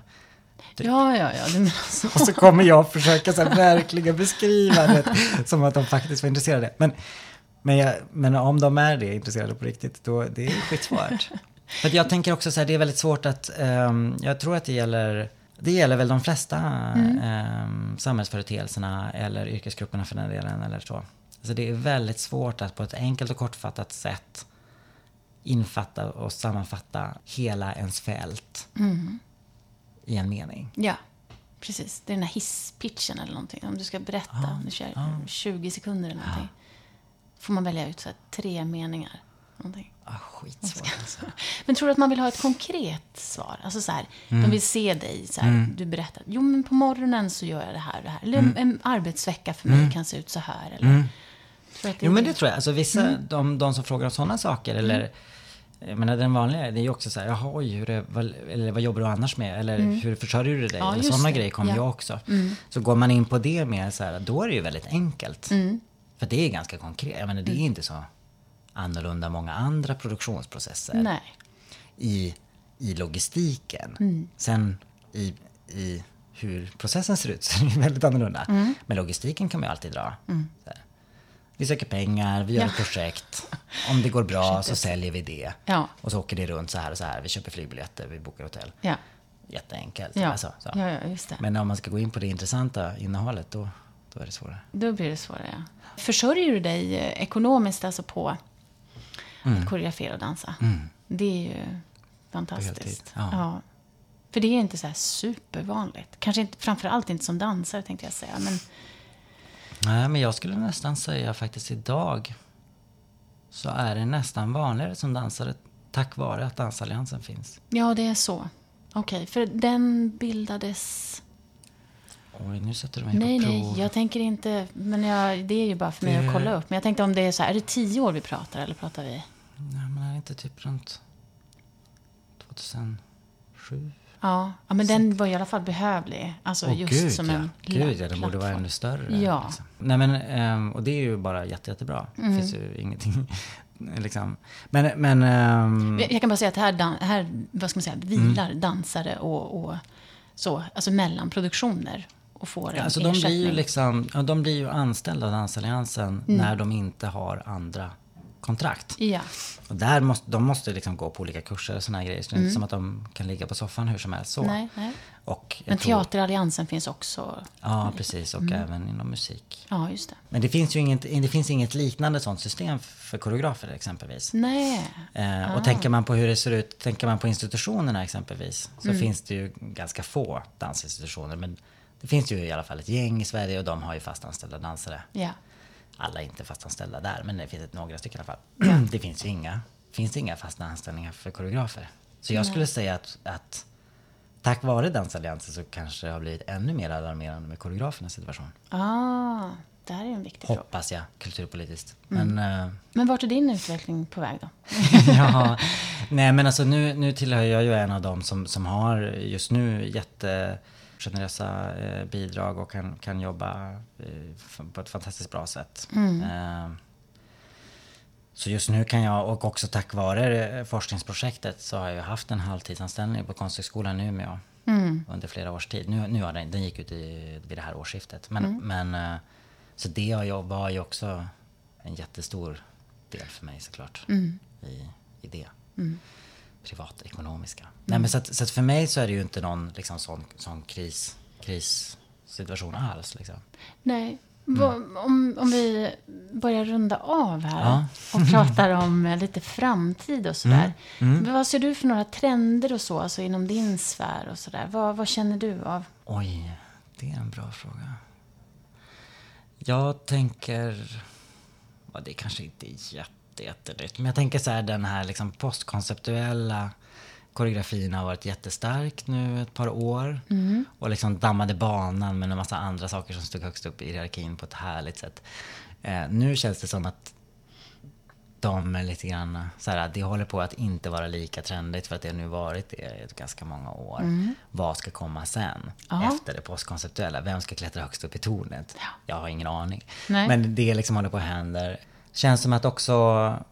Ja, ja, ja, du menar så. Och så kommer jag försöka så här, verkligen beskriva det som att de faktiskt var intresserade. Men, men, jag, men om de är det, intresserade på riktigt, då det är skitsvårt. För jag tänker också så här, det är väldigt svårt att, ehm, jag tror att det gäller, det gäller väl de flesta ehm, samhällsföreteelserna eller yrkesgrupperna för den delen eller så. Alltså det är väldigt svårt att på ett enkelt och kortfattat sätt infatta och sammanfatta hela ens fält i en mening. Ja, precis. Det är den här hisspitchen eller någonting. Om du ska berätta, om du kör 20 sekunder eller någonting. Får man välja ut så tre meningar. Någonting. Ah, skitsvårt alltså. Men tror du att man vill ha ett konkret svar? Alltså så här, Mm. de vill se dig, så här, du berättar. Jo, men på morgonen så gör jag det här och det här. Eller Mm. en arbetsvecka för mig kan se ut så här. Eller, Det Jo men det? tror jag. Alltså vissa, de, de som frågar om sådana saker eller jag menar den vanliga, det är ju också så här, jaha oj, hur är, vad, eller vad jobbar du annars med? Eller hur försörjer du dig? Ja, eller sådana grejer kommer Ja. ju också. Så går man in på det med så här, då är det ju väldigt enkelt. För det är ganska konkret. Jag menar det är inte så annorlunda många andra produktionsprocesser Nej. i, i logistiken. Mm. Sen i, i hur processen ser ut så är det väldigt annorlunda. Mm. Men logistiken kan man ju alltid dra. Så här. Vi söker pengar, vi gör Ja. ett projekt. Om det går bra så säljer vi det. Ja. Och så åker det runt så här och så här. Vi köper flygbiljetter, vi bokar hotell. Ja. Jätteenkelt. Ja. Alltså, så. ja, ja, just det. Men om man ska gå in på det intressanta innehållet då, då är det svårare. Då blir det svårare, ja. Försörjer du dig eh, ekonomiskt alltså på Mm. att koreografera och dansa? Det är ju fantastiskt. heltid, ja. För det är inte så här supervanligt. Kanske inte, framförallt inte som dansare tänkte jag säga. Men Nej, men jag skulle nästan säga faktiskt idag så är det nästan vanligare som dansare tack vare att Dansalliansen finns. ja, det är så. Okej, för den bildades... Oj, nu sätter du mig Nej, på nej, prov. jag tänker inte... Men jag, det är ju bara för mig Det- att kolla upp. Men jag tänkte om det är så här, är det tio år vi pratar eller pratar vi? Nej, men är det inte typ runt 2007? Ja, ja men den var i alla fall behövlig. Alltså Åh, just gud, som ja. en Gud, ja, den borde vara ännu större. Ja. Liksom. Nej, men, ehm, och det är ju bara jätte, jättebra. Det Mm. finns ju ingenting, liksom. Men, men ehm, Jag kan bara säga att här, här vad ska man säga, vilar Mm. dansare och, och så, alltså mellan produktioner och får en Ja, alltså de blir ju liksom, ja, de blir ju anställda av Dansalliansen Mm. när de inte har andra kontrakt. Ja, Och där måste, de måste liksom gå på olika kurser och såna här grejer. Så det är inte som att de kan ligga på soffan hur som helst så. Mm. nej, nej. Och Men tror- Teateralliansen finns också. Ja, precis. Och Mm. även inom musik. Ja, just det. Men det finns ju inget, det finns inget liknande sånt system för koreografer exempelvis. Nej. Eh, Ah. och tänker man på hur det ser ut, tänker man på institutionerna exempelvis, så Mm. finns det ju ganska få dansinstitutioner. Men det finns ju i alla fall ett gäng i Sverige och de har ju fastanställda dansare. Ja. Alla är inte fastanställda där, men det finns ett, några stycken i alla fall. det finns ju inga, finns inga fasta anställningar för koreografer. Så jag skulle säga att, att tack vare Dansalliansen så kanske det har blivit ännu mer alarmerande med koreografernas situation. Ah, det här är en viktig fråga. Hoppas jag, kulturpolitiskt. Mm. Men eh, Men vart är din utveckling på väg då? ja, nej men alltså nu, nu tillhör jag ju en av dem som, som har just nu jättegenerösa eh, bidrag och kan, kan jobba eh, på ett fantastiskt bra sätt. Eh, så just nu kan jag, och också tack vare eh, forskningsprojektet så har jag haft en halvtidsanställning på Konsthögskolan i Umeå under flera års tid. Nu, nu har den, den gick ut i, vid det här årsskiftet. Men, men eh, så det har jag, var ju också en jättestor del för mig såklart. I, i det. Privatekonomiska. Nej, men så att, så att för mig så är det ju inte någon liksom, sån, sån kris, krissituation alls. Liksom. Nej. Vad- Om, om vi börjar runda av här Mm. Ja. och pratar om eh, lite framtid och sådär. Mm. Vad ser du för några trender och så, alltså inom din sfär och sådär? Vad, vad känner du av? Oj, det är en bra fråga. Jag tänker... Ja, det kanske inte är jätte, jättenytt. Men jag tänker så här, den här liksom postkonceptuella koreografin har varit jättestark nu ett par år. Och liksom dammade banan med en massa andra saker som stod högst upp i hierarkin på ett härligt sätt. Eh, nu känns det som att de är lite grann så här, det håller på att inte vara lika trendigt för att det har nu varit det i ganska många år. Vad ska komma sen? Ja. Efter det postkonceptuella. Vem ska klättra högst upp i tornet? Jag har ingen aning. Nej. Men det liksom håller på att hända. Känns som att också,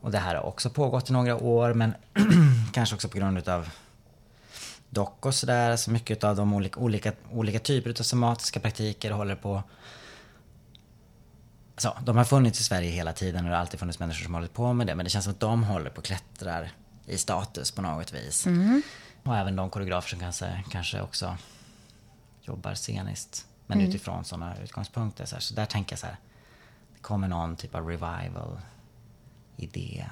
och det här har också pågått i några år, men kanske också på grund utav dock och sådär, så mycket av de olika, olika, olika typer av somatiska praktiker håller på Alltså, de har funnits i Sverige hela tiden och det har alltid funnits människor som hållit på med det. Men det känns som att de håller på och klättrar i status på något vis. Mm. Och även de koreografer som kanske, kanske också jobbar sceniskt. Men Mm. utifrån sådana utgångspunkter. Så, här. så där tänker jag så här. Kommer någon typ av revival-idé.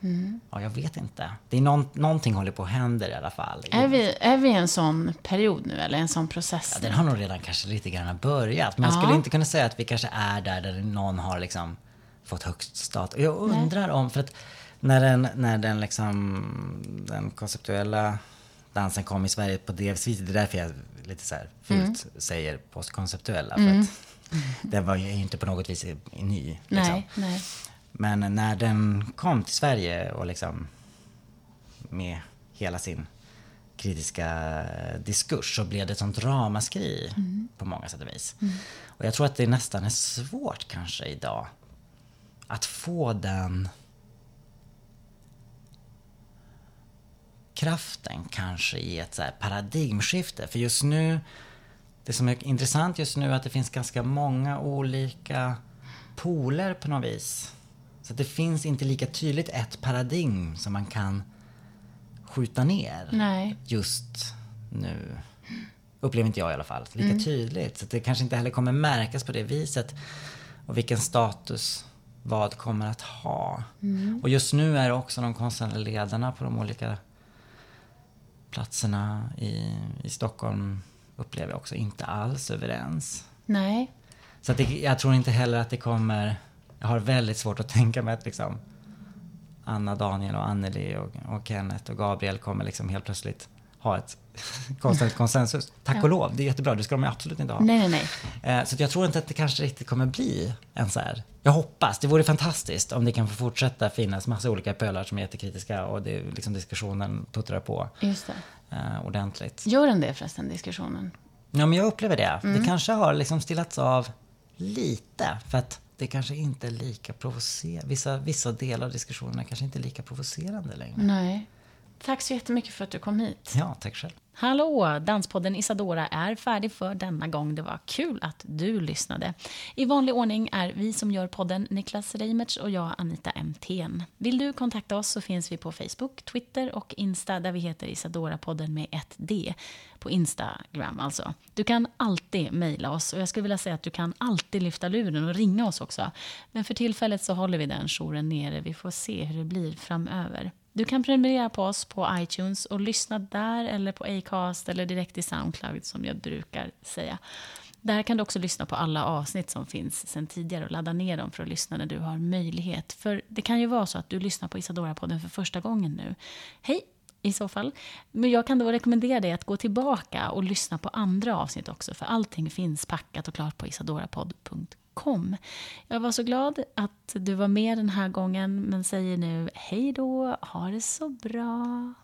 Mm. Ja, jag vet inte. Det är någon, någonting håller på att hända i alla fall. Är vi, är vi i en sån period nu, eller en sån process? Ja, den har nog redan kanske lite grann börjat. Men jag Ja. skulle inte kunna säga att vi kanske är där, där någon har liksom fått högst status. Jag undrar om, för att när den, när den liksom, den konceptuella dansen kom i Sverige på det viset, det är därför jag lite så här fult säger postkonceptuella. För att den var ju inte på något vis ny. Liksom. Nej, nej. Men när den kom till Sverige och liksom med hela sin kritiska diskurs så blev det ett sånt ramaskri på många sätt och vis. Och jag tror att det nästan är svårt kanske idag att få den kraften kanske i ett så här paradigmskifte. För just nu, det som är intressant just nu är att det finns ganska många olika poler på något vis. Så att det finns inte lika tydligt ett paradigm som man kan skjuta ner Nej. just nu. Upplever inte jag i alla fall. Lika tydligt. Så det kanske inte heller kommer märkas på det viset. Och vilken status vad kommer att ha. Och just nu är det också de konstnärliga ledarna på de olika platserna i, i Stockholm upplever jag också inte alls överens. Nej. Så att det, jag tror inte heller att det kommer... Jag har väldigt svårt att tänka mig att liksom Anna, Daniel och Anneli och, och Kenneth och Gabriel kommer liksom helt plötsligt ha ett konstnärligt konsensus. Tack och lov, det är jättebra. Det ska de absolut inte ha. Nej, nej, nej. Eh, Så jag tror inte att det kanske riktigt kommer bli en så här. Jag hoppas, det vore fantastiskt om det kan få fortsätta finnas massa olika pölar som är jättekritiska och det, liksom diskussionen puttrar på Just det. eh, ordentligt. Gör den det förresten, diskussionen? Ja, men jag upplever det. Mm. Det kanske har liksom stillats av lite. För att det kanske inte är lika provocerande. Vissa, vissa delar av diskussionerna kanske inte är lika provocerande längre. Nej. Tack så jättemycket för att du kom hit. Ja, tack själv. Hallå! Danspodden Isadora är färdig för denna gång. Det var kul att du lyssnade. I vanlig ordning är vi som gör podden Niklas Reimertz och jag Anita MTN. Vill du kontakta oss så finns vi på Facebook, Twitter och Insta där vi heter Isadora-podden med ett D. På Instagram alltså. Du kan alltid mejla oss och jag skulle vilja säga att du kan alltid lyfta luren och ringa oss också. Men för tillfället så håller vi den jouren nere. Vi får se hur det blir framöver. Du kan prenumerera på oss på iTunes och lyssna där eller på Acast eller direkt i Soundcloud som jag brukar säga. Där kan du också lyssna på alla avsnitt som finns sen tidigare och ladda ner dem för att lyssna när du har möjlighet. För det kan ju vara så att du lyssnar på Isadora-podden för första gången nu. Hej i så fall. Men jag kan då rekommendera dig att gå tillbaka och lyssna på andra avsnitt också för allting finns packat och klart på isadorapodd.com. Jag var så glad att du var med den här gången men säger nu hej då, ha det så bra.